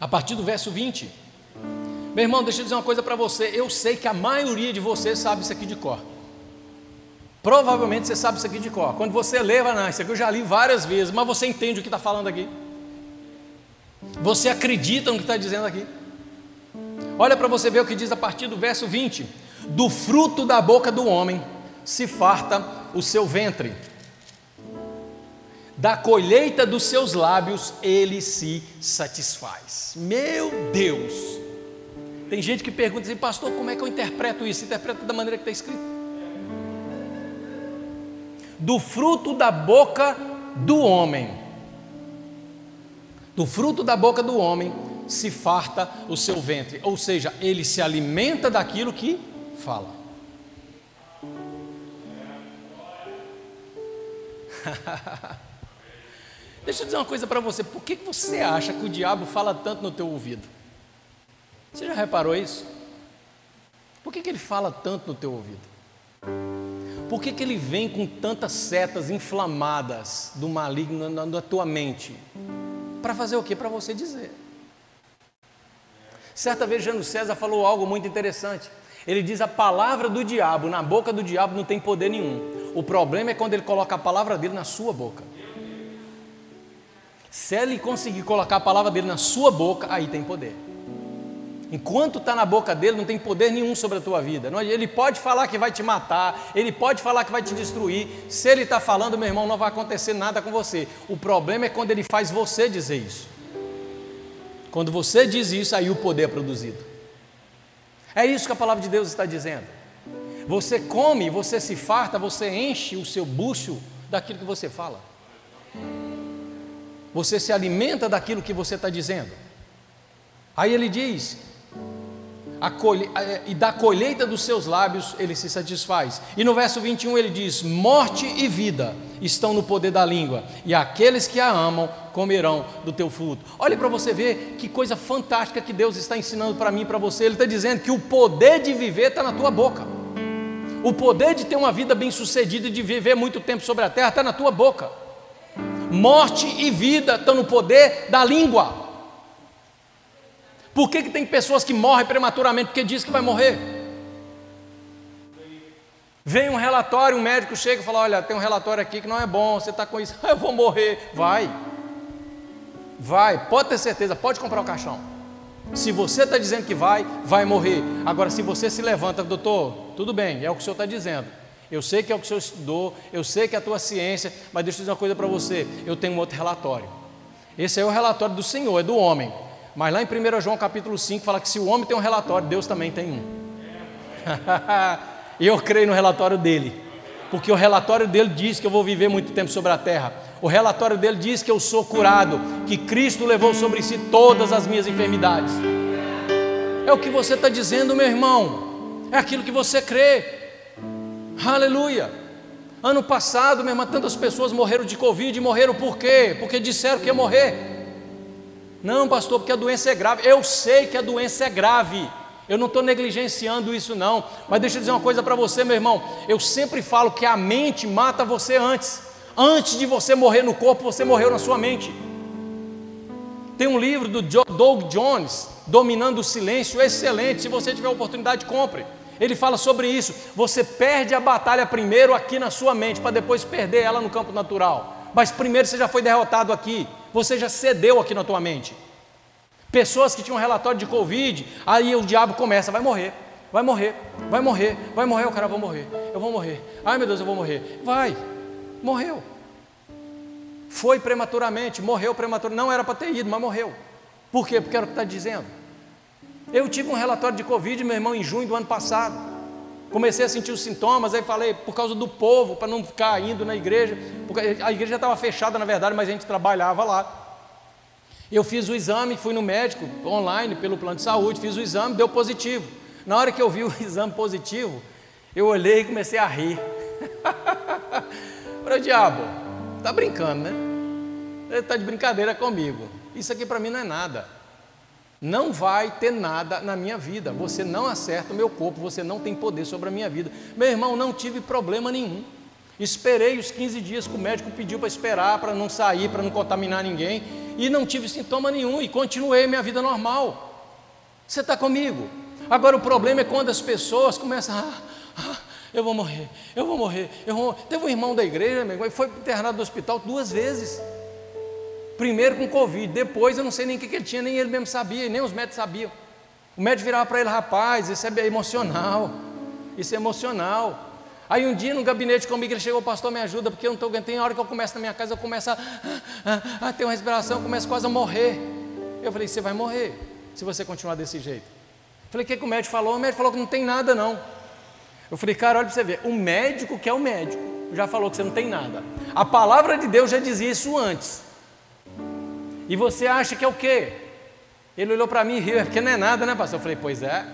Speaker 1: A partir do verso 20. Meu irmão, deixa eu dizer uma coisa para você. Eu sei que a maioria de vocês sabe isso aqui de cor. Provavelmente você sabe isso aqui de cor. Quando você lê, vai, não, isso aqui eu já li várias vezes, mas você entende o que está falando aqui. Você acredita no que está dizendo aqui. Olha para você ver o que diz a partir do verso 20: Do fruto da boca do homem se farta o seu ventre da colheita dos seus lábios ele se satisfaz. Meu Deus! Tem gente que pergunta assim, pastor, como é que eu interpreto isso? Interpreta da maneira que está escrito. Do fruto da boca do homem, do fruto da boca do homem se farta o seu ventre, ou seja, ele se alimenta daquilo que fala. Deixa eu dizer uma coisa para você: por que, você acha que o diabo fala tanto no teu ouvido? Você já reparou isso? Por que, que ele fala tanto no teu ouvido? Por que, que ele vem com tantas setas inflamadas do maligno na, na tua mente? Para fazer o que? Para você dizer. Certa vez Jano César falou algo muito interessante. Ele diz: a palavra do diabo, na boca do diabo não tem poder nenhum. O problema é quando ele coloca a palavra dele na sua boca. Se ele conseguir colocar a palavra dele na sua boca, aí tem poder. Enquanto está na boca dele, não tem poder nenhum sobre a tua vida. Ele pode falar que vai te matar, ele pode falar que vai te destruir. Se ele está falando, meu irmão, não vai acontecer nada com você. O problema é quando ele faz você dizer isso. Quando você diz isso, aí o poder é produzido. É isso que a palavra de Deus está dizendo. Você come, você se farta, você enche o seu bucho daquilo que você fala. Você se alimenta daquilo que você está dizendo. Aí ele diz: colhe... É, e da colheita dos seus lábios ele se satisfaz. E no verso 21 ele diz: Morte e vida estão no poder da língua, e aqueles que a amam comerão do teu fruto. Olhe para você ver que coisa fantástica que Deus está ensinando para mim e para você. Ele está dizendo que o poder de viver está na tua boca. O poder de ter uma vida bem sucedida e de viver muito tempo sobre a terra está na tua boca. Morte e vida estão no poder da língua. Por que, que tem pessoas que morrem prematuramente? Porque diz que vai morrer. Vem um relatório, um médico chega e fala: Olha, tem um relatório aqui que não é bom, você está com isso, eu vou morrer. Vai, vai, pode ter certeza, pode comprar o caixão. Se você está dizendo que vai, vai morrer. Agora, se você se levanta, doutor, tudo bem, é o que o senhor está dizendo. Eu sei que é o que o senhor estudou, eu sei que é a tua ciência, mas deixa eu dizer uma coisa para você: eu tenho um outro relatório. Esse é o relatório do Senhor, é do homem. Mas lá em 1 João capítulo 5 fala que se o homem tem um relatório, Deus também tem um. e eu creio no relatório dele, porque o relatório dele diz que eu vou viver muito tempo sobre a terra. O relatório dele diz que eu sou curado, que Cristo levou sobre si todas as minhas enfermidades. É o que você está dizendo, meu irmão. É aquilo que você crê. Aleluia. Ano passado, minha irmã, tantas pessoas morreram de Covid e morreram por quê? Porque disseram que ia morrer. Não, pastor, porque a doença é grave. Eu sei que a doença é grave. Eu não estou negligenciando isso, não. Mas deixa eu dizer uma coisa para você, meu irmão. Eu sempre falo que a mente mata você antes. Antes de você morrer no corpo, você morreu na sua mente. Tem um livro do Doug Jones, Dominando o Silêncio, excelente. Se você tiver oportunidade, compre. Ele fala sobre isso. Você perde a batalha primeiro aqui na sua mente, para depois perder ela no campo natural. Mas primeiro você já foi derrotado aqui. Você já cedeu aqui na tua mente. Pessoas que tinham relatório de Covid, aí o diabo começa, vai morrer, vai morrer, vai morrer, vai morrer, o cara vai morrer, eu vou morrer. Ai meu Deus, eu vou morrer. Vai, morreu. Foi prematuramente, morreu prematuramente. Não era para ter ido, mas morreu. Por quê? Porque era o que está dizendo. Eu tive um relatório de Covid, meu irmão, em junho do ano passado. Comecei a sentir os sintomas, aí falei, por causa do povo, para não ficar indo na igreja, porque a igreja estava fechada, na verdade, mas a gente trabalhava lá. Eu fiz o exame, fui no médico online pelo plano de saúde, fiz o exame, deu positivo. Na hora que eu vi o exame positivo, eu olhei e comecei a rir. O diabo, tá brincando, né? Ele está de brincadeira comigo. Isso aqui para mim não é nada. Não vai ter nada na minha vida. Você não acerta o meu corpo, você não tem poder sobre a minha vida. Meu irmão, não tive problema nenhum. Esperei os 15 dias que o médico pediu para esperar, para não sair, para não contaminar ninguém, e não tive sintoma nenhum e continuei minha vida normal. Você está comigo? Agora o problema é quando as pessoas começam a. Ah, ah, eu vou morrer, eu vou morrer. Eu vou... Teve um irmão da igreja, meu irmão, foi internado no hospital duas vezes. Primeiro com Covid, depois eu não sei nem o que, que ele tinha, nem ele mesmo sabia, nem os médicos sabiam. O médico virava para ele, rapaz, isso é emocional, isso é emocional. Aí um dia no gabinete comigo ele chegou, pastor, me ajuda, porque eu não estou aguentando. Tem hora que eu começo na minha casa, eu começo a, a, a ter uma respiração, eu começo quase a morrer. Eu falei, você vai morrer se você continuar desse jeito. Eu falei, o que, que o médico falou? O médico falou que não tem nada não. Eu falei, cara, olha para você ver, o médico que é o médico já falou que você não tem nada. A palavra de Deus já dizia isso antes. E você acha que é o quê? Ele olhou para mim e riu, é porque não é nada, né, pastor? Eu falei, pois é.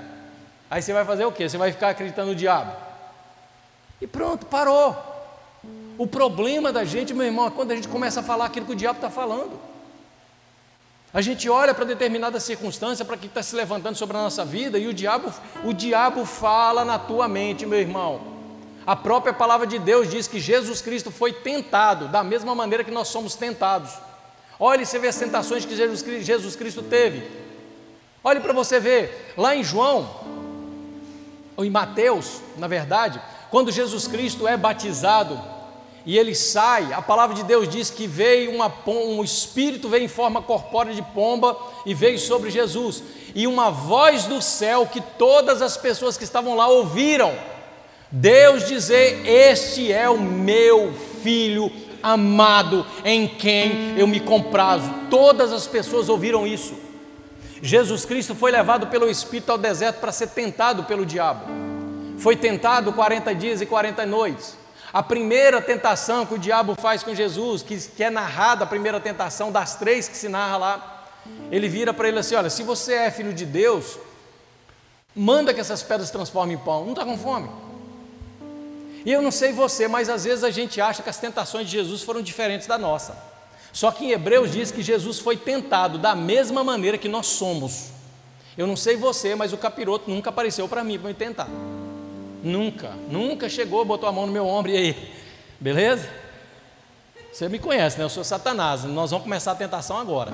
Speaker 1: Aí você vai fazer o quê? Você vai ficar acreditando no diabo? E pronto, parou. O problema da gente, meu irmão, é quando a gente começa a falar aquilo que o diabo está falando. A gente olha para determinada circunstância, para que está se levantando sobre a nossa vida, e o diabo, o diabo fala na tua mente, meu irmão. A própria palavra de Deus diz que Jesus Cristo foi tentado, da mesma maneira que nós somos tentados. Olhe, você vê as tentações que Jesus, Cristo teve. Olhe para você ver, lá em João, ou em Mateus, na verdade, quando Jesus Cristo é batizado e ele sai, a palavra de Deus diz que veio uma, um espírito veio em forma corpórea de pomba e veio sobre Jesus, e uma voz do céu que todas as pessoas que estavam lá ouviram. Deus dizer: Este é o meu filho amado, em quem eu me comprazo. Todas as pessoas ouviram isso. Jesus Cristo foi levado pelo Espírito ao deserto para ser tentado pelo diabo. Foi tentado 40 dias e 40 noites. A primeira tentação que o diabo faz com Jesus, que, que é narrada a primeira tentação das três que se narra lá, ele vira para ele assim: Olha, se você é filho de Deus, manda que essas pedras transformem em pão. Não está com fome. E eu não sei você, mas às vezes a gente acha que as tentações de Jesus foram diferentes da nossa. Só que em Hebreus diz que Jesus foi tentado da mesma maneira que nós somos. Eu não sei você, mas o capiroto nunca apareceu para mim para me tentar. Nunca, nunca chegou, botou a mão no meu ombro e aí, beleza? Você me conhece, né? Eu sou Satanás, nós vamos começar a tentação agora.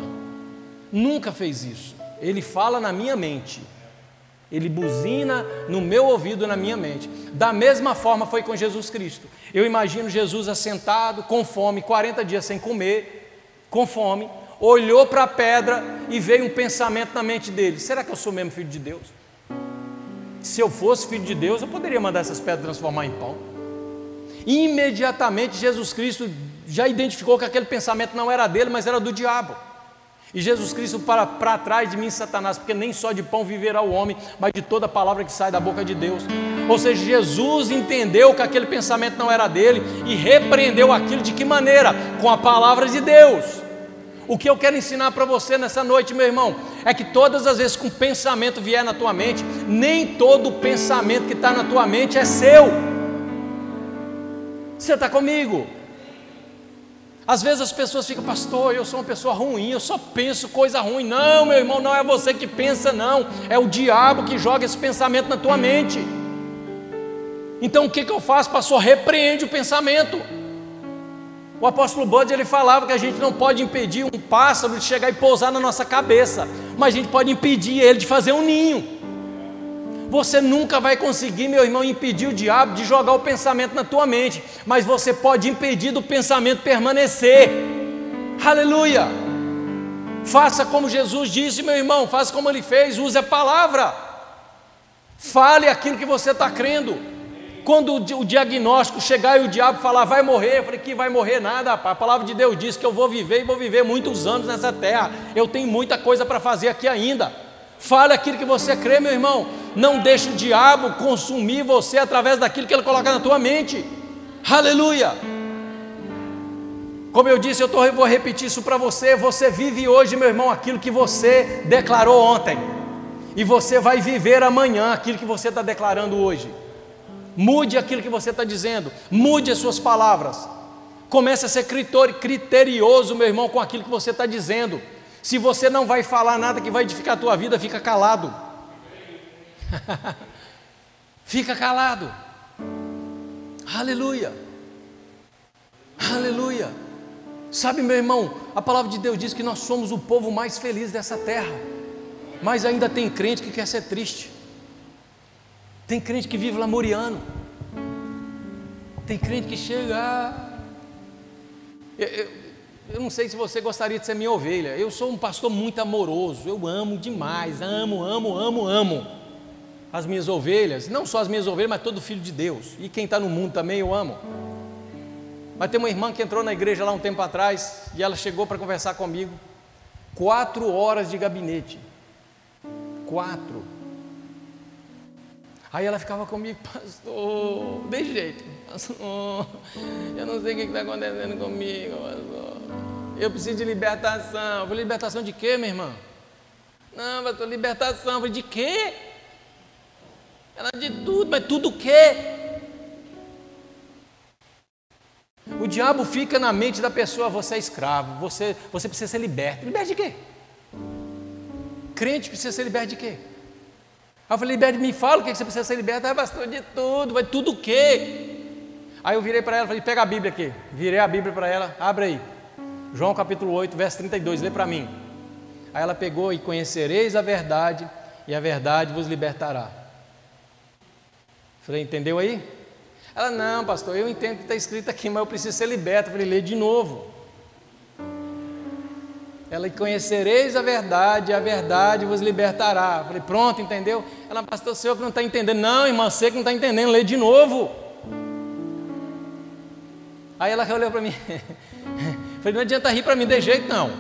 Speaker 1: Nunca fez isso. Ele fala na minha mente. Ele buzina no meu ouvido, na minha mente. Da mesma forma foi com Jesus Cristo. Eu imagino Jesus assentado, com fome, 40 dias sem comer, com fome, olhou para a pedra e veio um pensamento na mente dele: será que eu sou mesmo filho de Deus? Se eu fosse filho de Deus, eu poderia mandar essas pedras transformar em pão. Imediatamente Jesus Cristo já identificou que aquele pensamento não era dele, mas era do diabo. E Jesus Cristo para, para trás de mim, Satanás, porque nem só de pão viverá o homem, mas de toda palavra que sai da boca de Deus. Ou seja, Jesus entendeu que aquele pensamento não era dele e repreendeu aquilo de que maneira? Com a palavra de Deus. O que eu quero ensinar para você nessa noite, meu irmão, é que todas as vezes que um pensamento vier na tua mente, nem todo pensamento que está na tua mente é seu. Você está comigo? Às vezes as pessoas ficam, pastor, eu sou uma pessoa ruim, eu só penso coisa ruim. Não, meu irmão, não é você que pensa, não. É o diabo que joga esse pensamento na tua mente. Então o que, que eu faço, pastor? Repreende o pensamento. O apóstolo Bud ele falava que a gente não pode impedir um pássaro de chegar e pousar na nossa cabeça, mas a gente pode impedir ele de fazer um ninho. Você nunca vai conseguir, meu irmão, impedir o diabo de jogar o pensamento na tua mente, mas você pode impedir do pensamento permanecer. Aleluia! Faça como Jesus disse, meu irmão, faça como ele fez, use a palavra. Fale aquilo que você está crendo. Quando o diagnóstico chegar e o diabo falar, vai morrer, eu falei que vai morrer nada, rapaz. A palavra de Deus diz que eu vou viver e vou viver muitos anos nessa terra. Eu tenho muita coisa para fazer aqui ainda. Fale aquilo que você crê, meu irmão. Não deixe o diabo consumir você através daquilo que ele coloca na tua mente. Aleluia! Como eu disse, eu tô, vou repetir isso para você. Você vive hoje, meu irmão, aquilo que você declarou ontem. E você vai viver amanhã aquilo que você está declarando hoje. Mude aquilo que você está dizendo. Mude as suas palavras. Comece a ser criterioso, meu irmão, com aquilo que você está dizendo. Se você não vai falar nada que vai edificar a tua vida, fica calado. fica calado. Aleluia. Aleluia. Sabe, meu irmão, a palavra de Deus diz que nós somos o povo mais feliz dessa terra. Mas ainda tem crente que quer ser triste. Tem crente que vive lamuriano. Tem crente que chega. Ah, eu, eu, eu não sei se você gostaria de ser minha ovelha. Eu sou um pastor muito amoroso. Eu amo demais. Amo, amo, amo, amo. As minhas ovelhas. Não só as minhas ovelhas, mas todo filho de Deus. E quem está no mundo também eu amo. Mas tem uma irmã que entrou na igreja lá um tempo atrás. E ela chegou para conversar comigo. Quatro horas de gabinete. Quatro. Aí ela ficava comigo, pastor, de jeito, pastor, eu não sei o que está acontecendo comigo, pastor. Eu preciso de libertação. Eu falei, libertação de quê, minha irmã? Não, pastor, libertação. Eu falei, de quê? Ela de tudo, mas tudo o quê? O diabo fica na mente da pessoa, você é escravo, você, você precisa ser liberto. Liberto de quê? Crente precisa ser liberto de quê? Aí eu falei, liberto, me fala o que você precisa ser liberto. Ah, pastor, de tudo, mas tudo o quê? Aí eu virei para ela falei, pega a Bíblia aqui. Virei a Bíblia para ela, abre aí. João capítulo 8, verso 32, lê para mim. Aí ela pegou e conhecereis a verdade, e a verdade vos libertará. Falei, entendeu aí? Ela, não, pastor, eu entendo que está escrito aqui, mas eu preciso ser liberta. Falei, lê de novo. Ela, conhecereis a verdade, e a verdade vos libertará. Falei, pronto, entendeu? Ela, pastor, o senhor que não está entendendo. Não, irmã, você que não está entendendo, lê de novo. Aí ela olhou para mim. Falei, não adianta rir para mim de jeito não.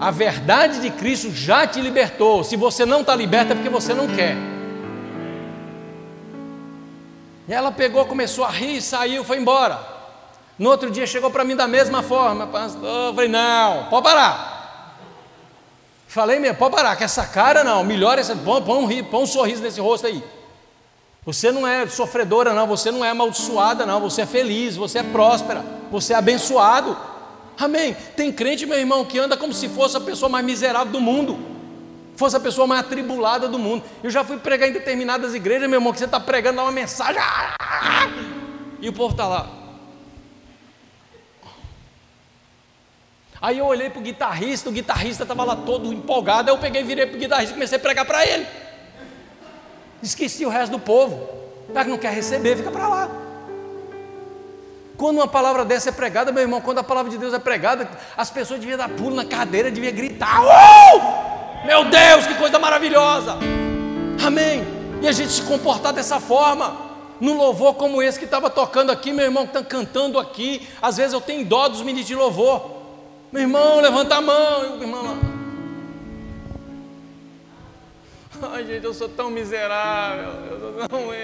Speaker 1: A verdade de Cristo já te libertou. Se você não está liberto é porque você não quer. E ela pegou, começou a rir, saiu, foi embora. No outro dia chegou para mim da mesma forma, pastor. Falei, não, pode parar. Falei mesmo, pode parar, que essa cara não, melhor essa, põe, põe, um, põe um sorriso nesse rosto aí. Você não é sofredora, não, você não é amaldiçoada, não, você é feliz, você é próspera, você é abençoado. Amém. Tem crente, meu irmão, que anda como se fosse a pessoa mais miserável do mundo, fosse a pessoa mais atribulada do mundo. Eu já fui pregar em determinadas igrejas, meu irmão, que você está pregando uma mensagem, e o povo está lá. Aí eu olhei para o guitarrista, o guitarrista estava lá todo empolgado, aí eu peguei, virei para o guitarrista e comecei a pregar para ele. Esqueci o resto do povo. Já que não quer receber, fica para lá. Quando uma palavra dessa é pregada, meu irmão, quando a palavra de Deus é pregada, as pessoas deviam dar pulo na cadeira, deviam gritar: uh! Meu Deus, que coisa maravilhosa! Amém. E a gente se comportar dessa forma num louvor como esse que estava tocando aqui, meu irmão que está cantando aqui. Às vezes eu tenho dó dos ministros de louvor. Meu irmão, levanta a mão. O irmão lá. Ai, gente, eu sou tão miserável. Eu sou tão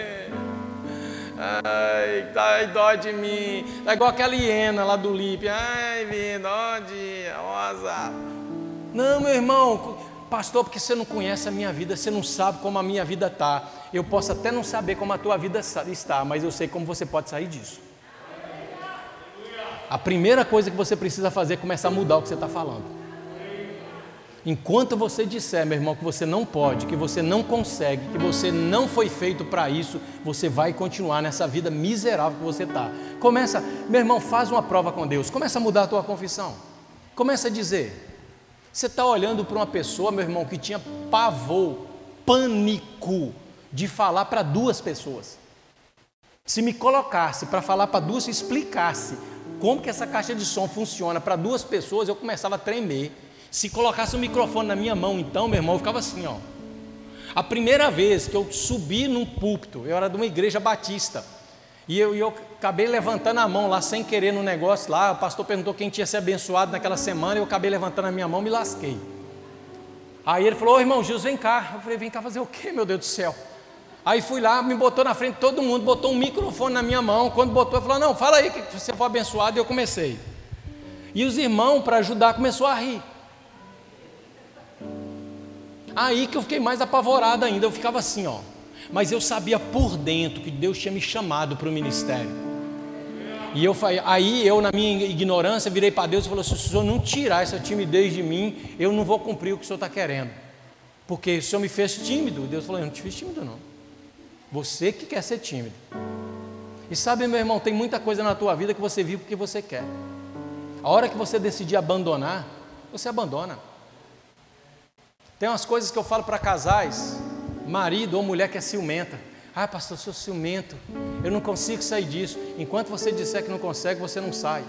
Speaker 1: Ai, tá, dó de mim. Tá igual aquela hiena lá do Lipe. Ai, vi, dó de rosa. Não, meu irmão, pastor, porque você não conhece a minha vida, você não sabe como a minha vida está. Eu posso até não saber como a tua vida está, mas eu sei como você pode sair disso. A primeira coisa que você precisa fazer é começar a mudar o que você está falando. Enquanto você disser, meu irmão, que você não pode, que você não consegue, que você não foi feito para isso, você vai continuar nessa vida miserável que você está. Começa, meu irmão, faz uma prova com Deus. Começa a mudar a tua confissão. Começa a dizer. Você está olhando para uma pessoa, meu irmão, que tinha pavor, pânico de falar para duas pessoas. Se me colocasse para falar para duas, explicasse como que essa caixa de som funciona para duas pessoas, eu começava a tremer se colocasse um microfone na minha mão, então, meu irmão, eu ficava assim, ó. A primeira vez que eu subi num púlpito, eu era de uma igreja batista, e eu, eu acabei levantando a mão lá sem querer no negócio lá. O pastor perguntou quem tinha se abençoado naquela semana, e eu acabei levantando a minha mão e me lasquei. Aí ele falou: Ô irmão Gilson, vem cá. Eu falei: Vem cá fazer o quê, meu Deus do céu? Aí fui lá, me botou na frente todo mundo, botou um microfone na minha mão. Quando botou, falou: Não, fala aí que você foi abençoado. E eu comecei. E os irmãos, para ajudar, começou a rir. Aí que eu fiquei mais apavorado ainda, eu ficava assim, ó. Mas eu sabia por dentro que Deus tinha me chamado para o ministério. E eu aí eu, na minha ignorância, virei para Deus e falei: se o Senhor não tirar essa timidez de mim, eu não vou cumprir o que o Senhor está querendo. Porque o Senhor me fez tímido. Deus falou: eu não te fiz tímido, não. Você que quer ser tímido. E sabe, meu irmão, tem muita coisa na tua vida que você vive porque você quer. A hora que você decidir abandonar, você abandona. Tem umas coisas que eu falo para casais, marido ou mulher que é ciumenta. Ah, pastor, eu sou ciumento, eu não consigo sair disso. Enquanto você disser que não consegue, você não sai.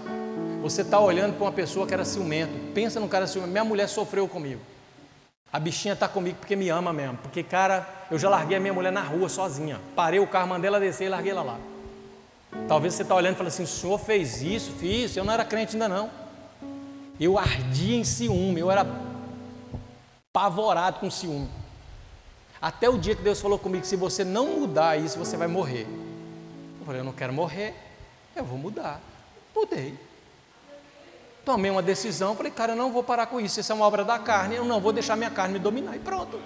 Speaker 1: Você está olhando para uma pessoa que era ciumento. Pensa no cara ciumento. Minha mulher sofreu comigo. A bichinha está comigo porque me ama mesmo. Porque, cara, eu já larguei a minha mulher na rua sozinha. Parei o carro, mandei ela descer e larguei ela lá. Talvez você está olhando e fala assim: o senhor fez isso, fiz. Eu não era crente ainda não. Eu ardia em ciúme, eu era apavorado com ciúme. Até o dia que Deus falou comigo: se você não mudar isso, você vai morrer. Eu falei: eu não quero morrer, eu vou mudar. Mudei. Tomei uma decisão, falei: cara, eu não vou parar com isso, isso é uma obra da carne, eu não vou deixar minha carne me dominar. E pronto.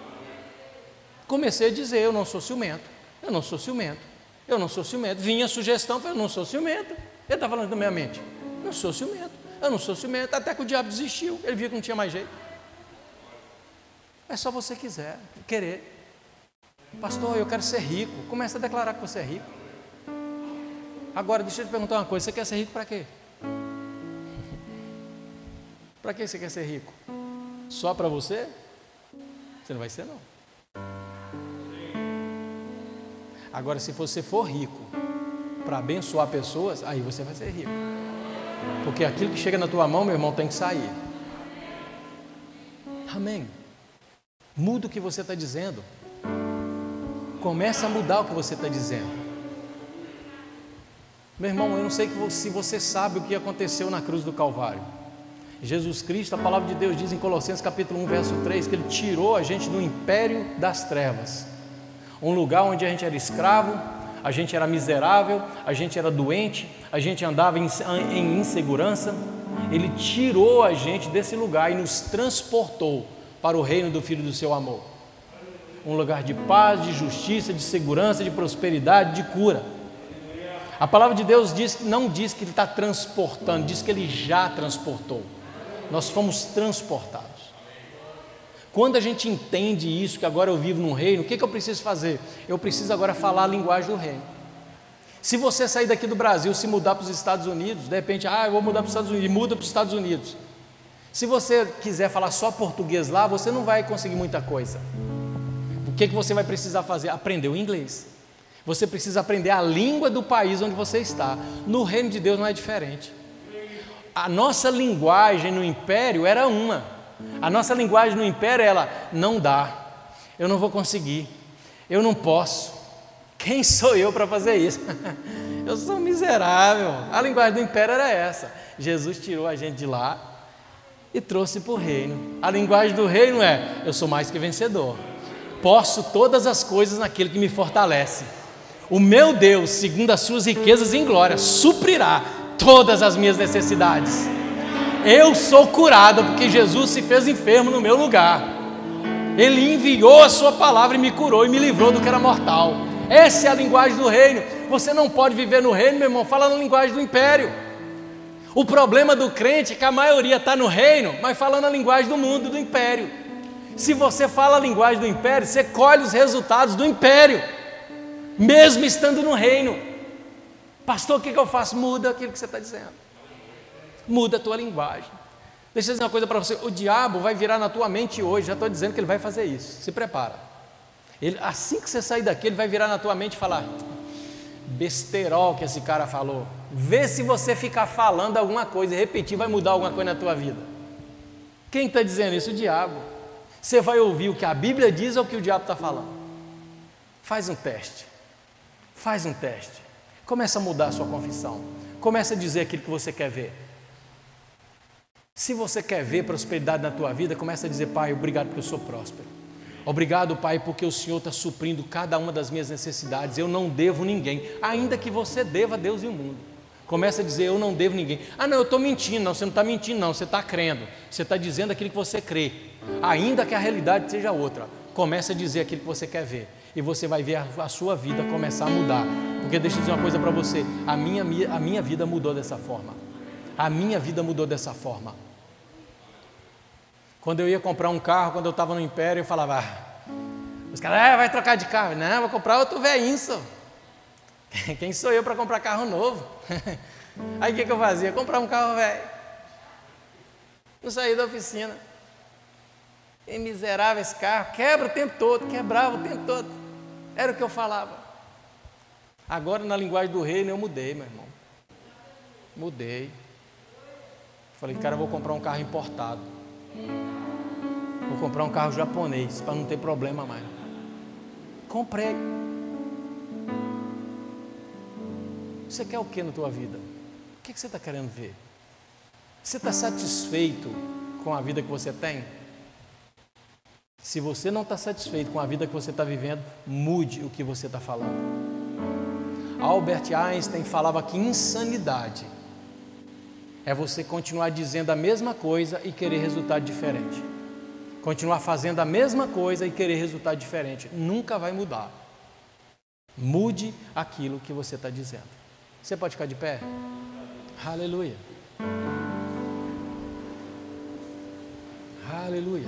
Speaker 1: Comecei a dizer: eu não sou ciumento, eu não sou ciumento, eu não sou ciumento. Vinha a sugestão, eu não sou ciumento. Ele está falando na minha mente: não sou ciumento, eu não sou ciumento. Até que o diabo desistiu, ele viu que não tinha mais jeito. É só você quiser, querer. Pastor, eu quero ser rico. Começa a declarar que você é rico. Agora, deixa eu te perguntar uma coisa: você quer ser rico para quê? para que você quer ser rico? Só para você? Você não vai ser, não. Agora, se você for rico para abençoar pessoas, aí você vai ser rico. Porque aquilo que chega na tua mão, meu irmão, tem que sair. Amém. Muda o que você está dizendo. Começa a mudar o que você está dizendo. Meu irmão, eu não sei se você sabe o que aconteceu na cruz do Calvário. Jesus Cristo, a palavra de Deus diz em Colossenses capítulo 1, verso 3, que Ele tirou a gente do império das trevas. Um lugar onde a gente era escravo, a gente era miserável, a gente era doente, a gente andava em, em insegurança. Ele tirou a gente desse lugar e nos transportou para o reino do Filho do seu amor. Um lugar de paz, de justiça, de segurança, de prosperidade, de cura. A palavra de Deus diz, não diz que Ele está transportando, diz que Ele já transportou. Nós fomos transportados. Quando a gente entende isso, que agora eu vivo num reino, o que, que eu preciso fazer? Eu preciso agora falar a linguagem do reino. Se você sair daqui do Brasil, se mudar para os Estados Unidos, de repente, ah, eu vou mudar para os Estados Unidos, e muda para os Estados Unidos. Se você quiser falar só português lá, você não vai conseguir muita coisa. O que, que você vai precisar fazer? Aprender o inglês. Você precisa aprender a língua do país onde você está. No reino de Deus não é diferente. A nossa linguagem no império era uma. A nossa linguagem no império ela não dá. Eu não vou conseguir. Eu não posso. Quem sou eu para fazer isso? eu sou miserável. A linguagem do império era essa. Jesus tirou a gente de lá e trouxe para o reino. A linguagem do reino é: eu sou mais que vencedor. Posso todas as coisas naquele que me fortalece. O meu Deus, segundo as suas riquezas em glória, suprirá todas as minhas necessidades. Eu sou curado porque Jesus se fez enfermo no meu lugar. Ele enviou a sua palavra e me curou e me livrou do que era mortal. Essa é a linguagem do reino. Você não pode viver no reino, meu irmão, fala na linguagem do império. O problema do crente é que a maioria está no reino, mas falando a linguagem do mundo, do império. Se você fala a linguagem do império, você colhe os resultados do império, mesmo estando no reino. Pastor, o que, que eu faço? Muda aquilo que você está dizendo. Muda a tua linguagem. Deixa eu dizer uma coisa para você: o diabo vai virar na tua mente hoje, já estou dizendo que ele vai fazer isso. Se prepara. Ele, assim que você sair daqui, ele vai virar na tua mente e falar: besterol que esse cara falou. Vê se você ficar falando alguma coisa e repetir, vai mudar alguma coisa na tua vida. Quem está dizendo isso? O diabo. Você vai ouvir o que a Bíblia diz ou o que o diabo está falando. Faz um teste. Faz um teste. Começa a mudar a sua confissão. Começa a dizer aquilo que você quer ver. Se você quer ver prosperidade na tua vida, começa a dizer, Pai, obrigado porque eu sou próspero. Obrigado, Pai, porque o Senhor está suprindo cada uma das minhas necessidades. Eu não devo ninguém, ainda que você deva a Deus e o mundo. Começa a dizer, eu não devo ninguém. Ah, não, eu estou mentindo. Não, você não está mentindo, não. Você está crendo. Você está dizendo aquilo que você crê. Ainda que a realidade seja outra. Começa a dizer aquilo que você quer ver. E você vai ver a, sua vida começar a mudar. Porque deixa eu dizer uma coisa para você. A minha, a minha vida mudou dessa forma. A minha vida mudou dessa forma. Quando eu ia comprar um carro, quando eu estava no Império, eu falava, ah, os caras, ah, vai trocar de carro. Não, vou comprar outro velhinho. Quem sou eu para comprar carro novo? Aí o que, que eu fazia? Comprar um carro velho. Não saí da oficina. E miserável esse carro, quebra o tempo todo, quebrava o tempo todo. Era o que eu falava. Agora, na linguagem do reino, eu mudei, meu irmão. Mudei. Falei, cara, vou comprar um carro importado. Vou comprar um carro japonês para não ter problema mais. Comprei. Você quer o que na tua vida? O que você está querendo ver? Você está satisfeito com a vida que você tem? Se você não está satisfeito com a vida que você está vivendo, mude o que você está falando. Albert Einstein falava que insanidade é você continuar dizendo a mesma coisa e querer resultado diferente. Continuar fazendo a mesma coisa e querer resultado diferente. Nunca vai mudar. Mude aquilo que você está dizendo. Você pode ficar de pé? Aleluia. Aleluia.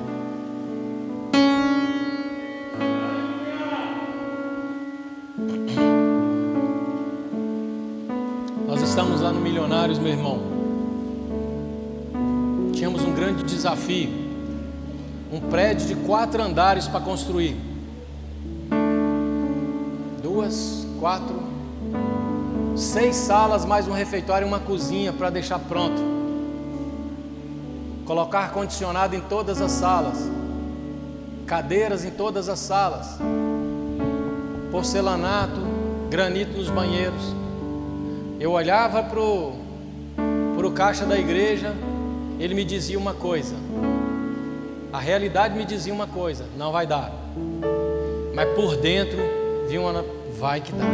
Speaker 1: Nós estamos lá no Milionários, meu irmão. Tínhamos um grande desafio. Um prédio de quatro andares para construir. Duas, quatro, seis salas, mais um refeitório e uma cozinha para deixar pronto. Colocar ar-condicionado em todas as salas, cadeiras em todas as salas, porcelanato, granito nos banheiros. Eu olhava para o caixa da igreja, ele me dizia uma coisa, a realidade me dizia uma coisa: não vai dar, mas por dentro vinha uma, vai que dá.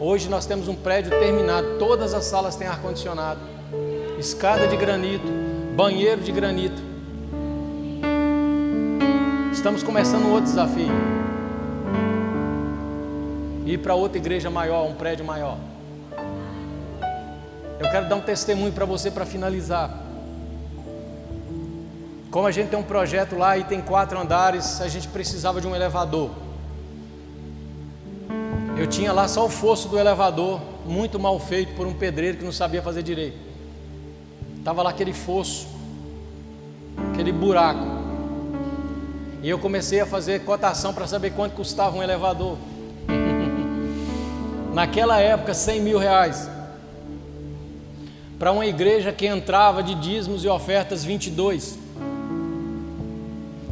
Speaker 1: Hoje nós temos um prédio terminado, todas as salas têm ar-condicionado, escada de granito, banheiro de granito. Estamos começando outro desafio. Ir para outra igreja maior, um prédio maior. Eu quero dar um testemunho para você para finalizar. Como a gente tem um projeto lá e tem quatro andares, a gente precisava de um elevador. Eu tinha lá só o fosso do elevador, muito mal feito por um pedreiro que não sabia fazer direito. Estava lá aquele fosso, aquele buraco. E eu comecei a fazer cotação para saber quanto custava um elevador. Naquela época, 100 mil reais. Para uma igreja que entrava de dízimos e ofertas 22.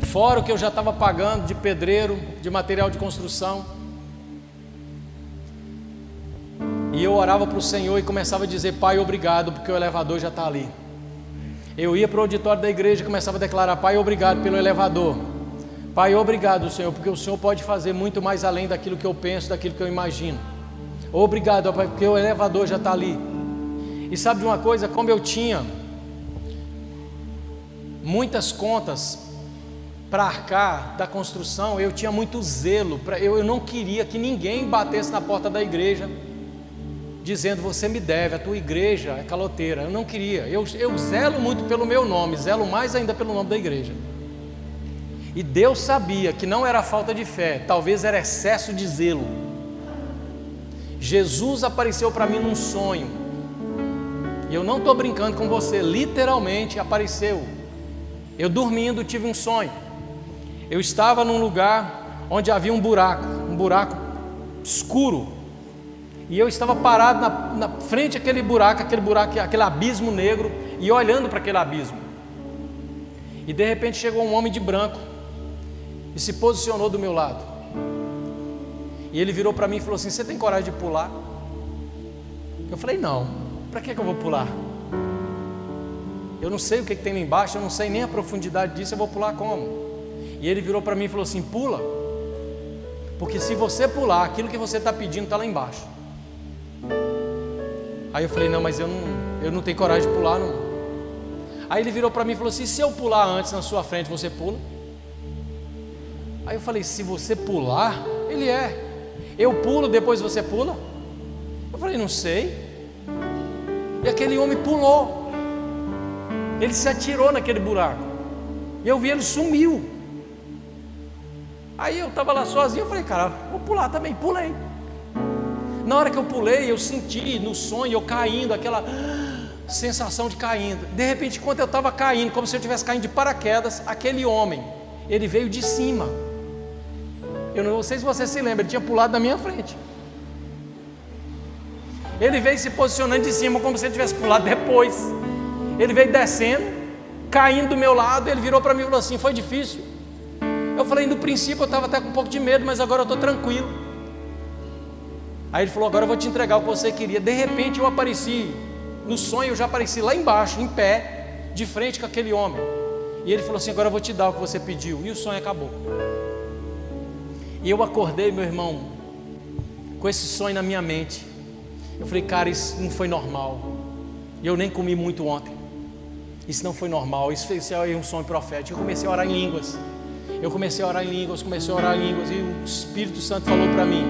Speaker 1: Fora o que eu já estava pagando de pedreiro, de material de construção. E eu orava para o Senhor e começava a dizer: Pai, obrigado, porque o elevador já está ali. Eu ia para o auditório da igreja e começava a declarar: Pai, obrigado pelo elevador. Pai, obrigado, Senhor, porque o Senhor pode fazer muito mais além daquilo que eu penso, daquilo que eu imagino. Obrigado, porque o elevador já está ali. E sabe de uma coisa? Como eu tinha muitas contas para arcar da construção, eu tinha muito zelo, pra, eu, eu não queria que ninguém batesse na porta da igreja dizendo: Você me deve, a tua igreja é caloteira. Eu não queria, eu, eu zelo muito pelo meu nome, zelo mais ainda pelo nome da igreja. E Deus sabia que não era falta de fé, talvez era excesso de zelo. Jesus apareceu para mim num sonho, eu não estou brincando com você, literalmente apareceu. Eu dormindo tive um sonho. Eu estava num lugar onde havia um buraco, um buraco escuro, e eu estava parado na, na frente daquele buraco, aquele buraco, aquele abismo negro, e olhando para aquele abismo. E de repente chegou um homem de branco e se posicionou do meu lado. E ele virou para mim e falou assim: Você tem coragem de pular? Eu falei: Não, para que, que eu vou pular? Eu não sei o que, que tem lá embaixo, eu não sei nem a profundidade disso, eu vou pular como? E ele virou para mim e falou assim: Pula, porque se você pular, aquilo que você está pedindo está lá embaixo. Aí eu falei, não, mas eu não, eu não tenho coragem de pular, não. Aí ele virou para mim e falou assim: se eu pular antes na sua frente, você pula? Aí eu falei, se você pular, ele é. Eu pulo, depois você pula? Eu falei, não sei. E aquele homem pulou. Ele se atirou naquele buraco. E eu vi ele sumiu. Aí eu estava lá sozinho, eu falei, cara, vou pular também, pulei. Na hora que eu pulei, eu senti no sonho eu caindo, aquela sensação de caindo. De repente, enquanto eu estava caindo, como se eu estivesse caindo de paraquedas, aquele homem, ele veio de cima. Eu não sei se você se lembra, ele tinha pulado na minha frente. Ele veio se posicionando de cima, como se ele tivesse pulado depois. Ele veio descendo, caindo do meu lado, ele virou para mim e falou assim: Foi difícil. Eu falei: No princípio eu estava até com um pouco de medo, mas agora eu estou tranquilo. Aí ele falou: Agora eu vou te entregar o que você queria. De repente eu apareci, no sonho eu já apareci lá embaixo, em pé, de frente com aquele homem. E ele falou assim: Agora eu vou te dar o que você pediu. E o sonho acabou. E eu acordei, meu irmão, com esse sonho na minha mente. Eu falei: Cara, isso não foi normal. Eu nem comi muito ontem. Isso não foi normal. Isso foi um sonho profético. Eu comecei a orar em línguas. Eu comecei a orar em línguas, comecei a orar em línguas. E o Espírito Santo falou para mim: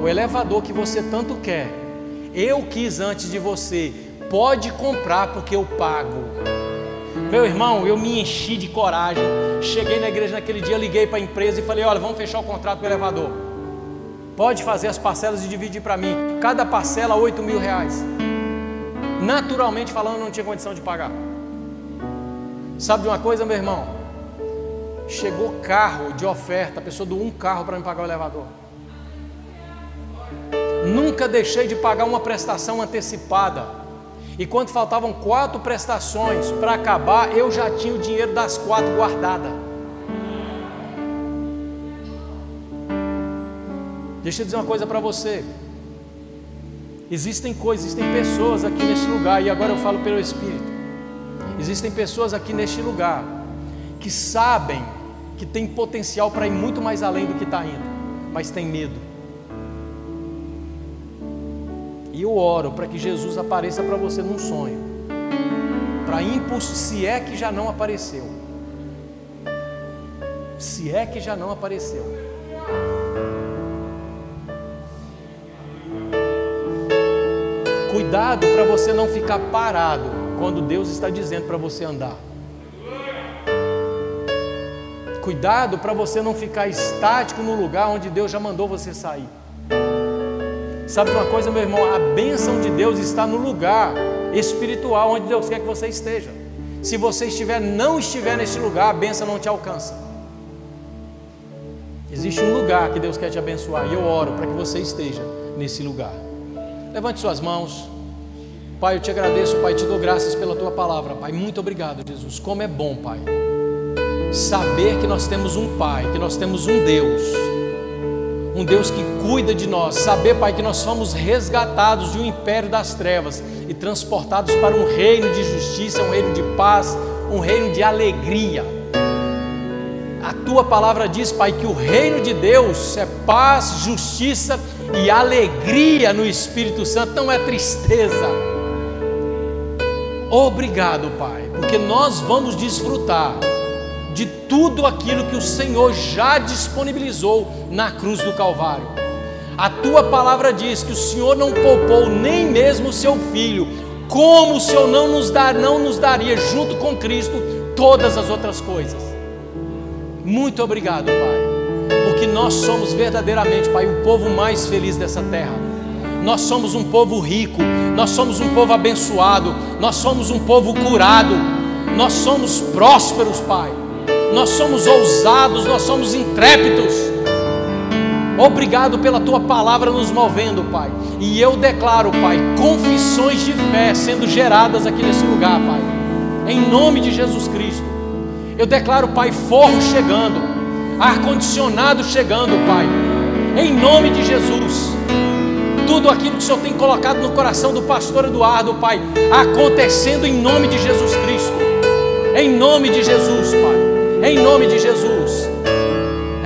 Speaker 1: o elevador que você tanto quer, eu quis antes de você, pode comprar porque eu pago. Meu irmão, eu me enchi de coragem. Cheguei na igreja naquele dia, liguei para a empresa e falei: Olha, vamos fechar o contrato com o elevador. Pode fazer as parcelas e dividir para mim. Cada parcela, 8 mil reais. Naturalmente falando, não tinha condição de pagar. Sabe de uma coisa, meu irmão? Chegou carro de oferta, a pessoa doou um carro para me pagar o elevador. Nunca deixei de pagar uma prestação antecipada. E quando faltavam quatro prestações para acabar, eu já tinha o dinheiro das quatro guardada. Deixa eu dizer uma coisa para você. Existem coisas, existem pessoas aqui neste lugar, e agora eu falo pelo Espírito. Existem pessoas aqui neste lugar que sabem que tem potencial para ir muito mais além do que está indo, mas tem medo. E eu oro para que Jesus apareça para você num sonho, para impulso, se é que já não apareceu. Se é que já não apareceu. Cuidado para você não ficar parado quando Deus está dizendo para você andar. Cuidado para você não ficar estático no lugar onde Deus já mandou você sair. Sabe uma coisa, meu irmão? A bênção de Deus está no lugar espiritual onde Deus quer que você esteja. Se você estiver, não estiver neste lugar, a bênção não te alcança. Existe um lugar que Deus quer te abençoar e eu oro para que você esteja nesse lugar. Levante suas mãos. Pai, eu te agradeço, Pai, te dou graças pela tua palavra, Pai. Muito obrigado, Jesus. Como é bom, Pai, saber que nós temos um Pai, que nós temos um Deus um Deus que cuida de nós. Saber, Pai, que nós fomos resgatados de um império das trevas e transportados para um reino de justiça, um reino de paz, um reino de alegria. A tua palavra diz, Pai, que o reino de Deus é paz, justiça e alegria no Espírito Santo, não é tristeza. Obrigado, Pai, porque nós vamos desfrutar de tudo aquilo que o Senhor já disponibilizou na cruz do Calvário. A tua palavra diz que o Senhor não poupou nem mesmo o seu filho, como o Senhor não nos dar, não nos daria junto com Cristo todas as outras coisas. Muito obrigado, Pai, porque nós somos verdadeiramente, Pai, o povo mais feliz dessa terra. Nós somos um povo rico, nós somos um povo abençoado, nós somos um povo curado, nós somos prósperos, Pai. Nós somos ousados, nós somos intrépidos. Obrigado pela tua palavra nos movendo, Pai. E eu declaro, Pai, confissões de fé sendo geradas aqui nesse lugar, Pai. Em nome de Jesus Cristo. Eu declaro, Pai, forro chegando, ar-condicionado chegando, Pai. Em nome de Jesus. Tudo aquilo que o Senhor tem colocado no coração do pastor Eduardo, Pai, acontecendo em nome de Jesus Cristo. Em nome de Jesus, Pai. Em nome de Jesus.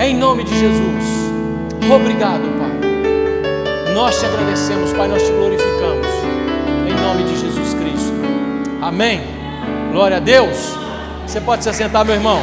Speaker 1: Em nome de Jesus. Obrigado, Pai. Nós te agradecemos, Pai, nós te glorificamos. Em nome de Jesus Cristo. Amém. Glória a Deus. Você pode se assentar, meu irmão.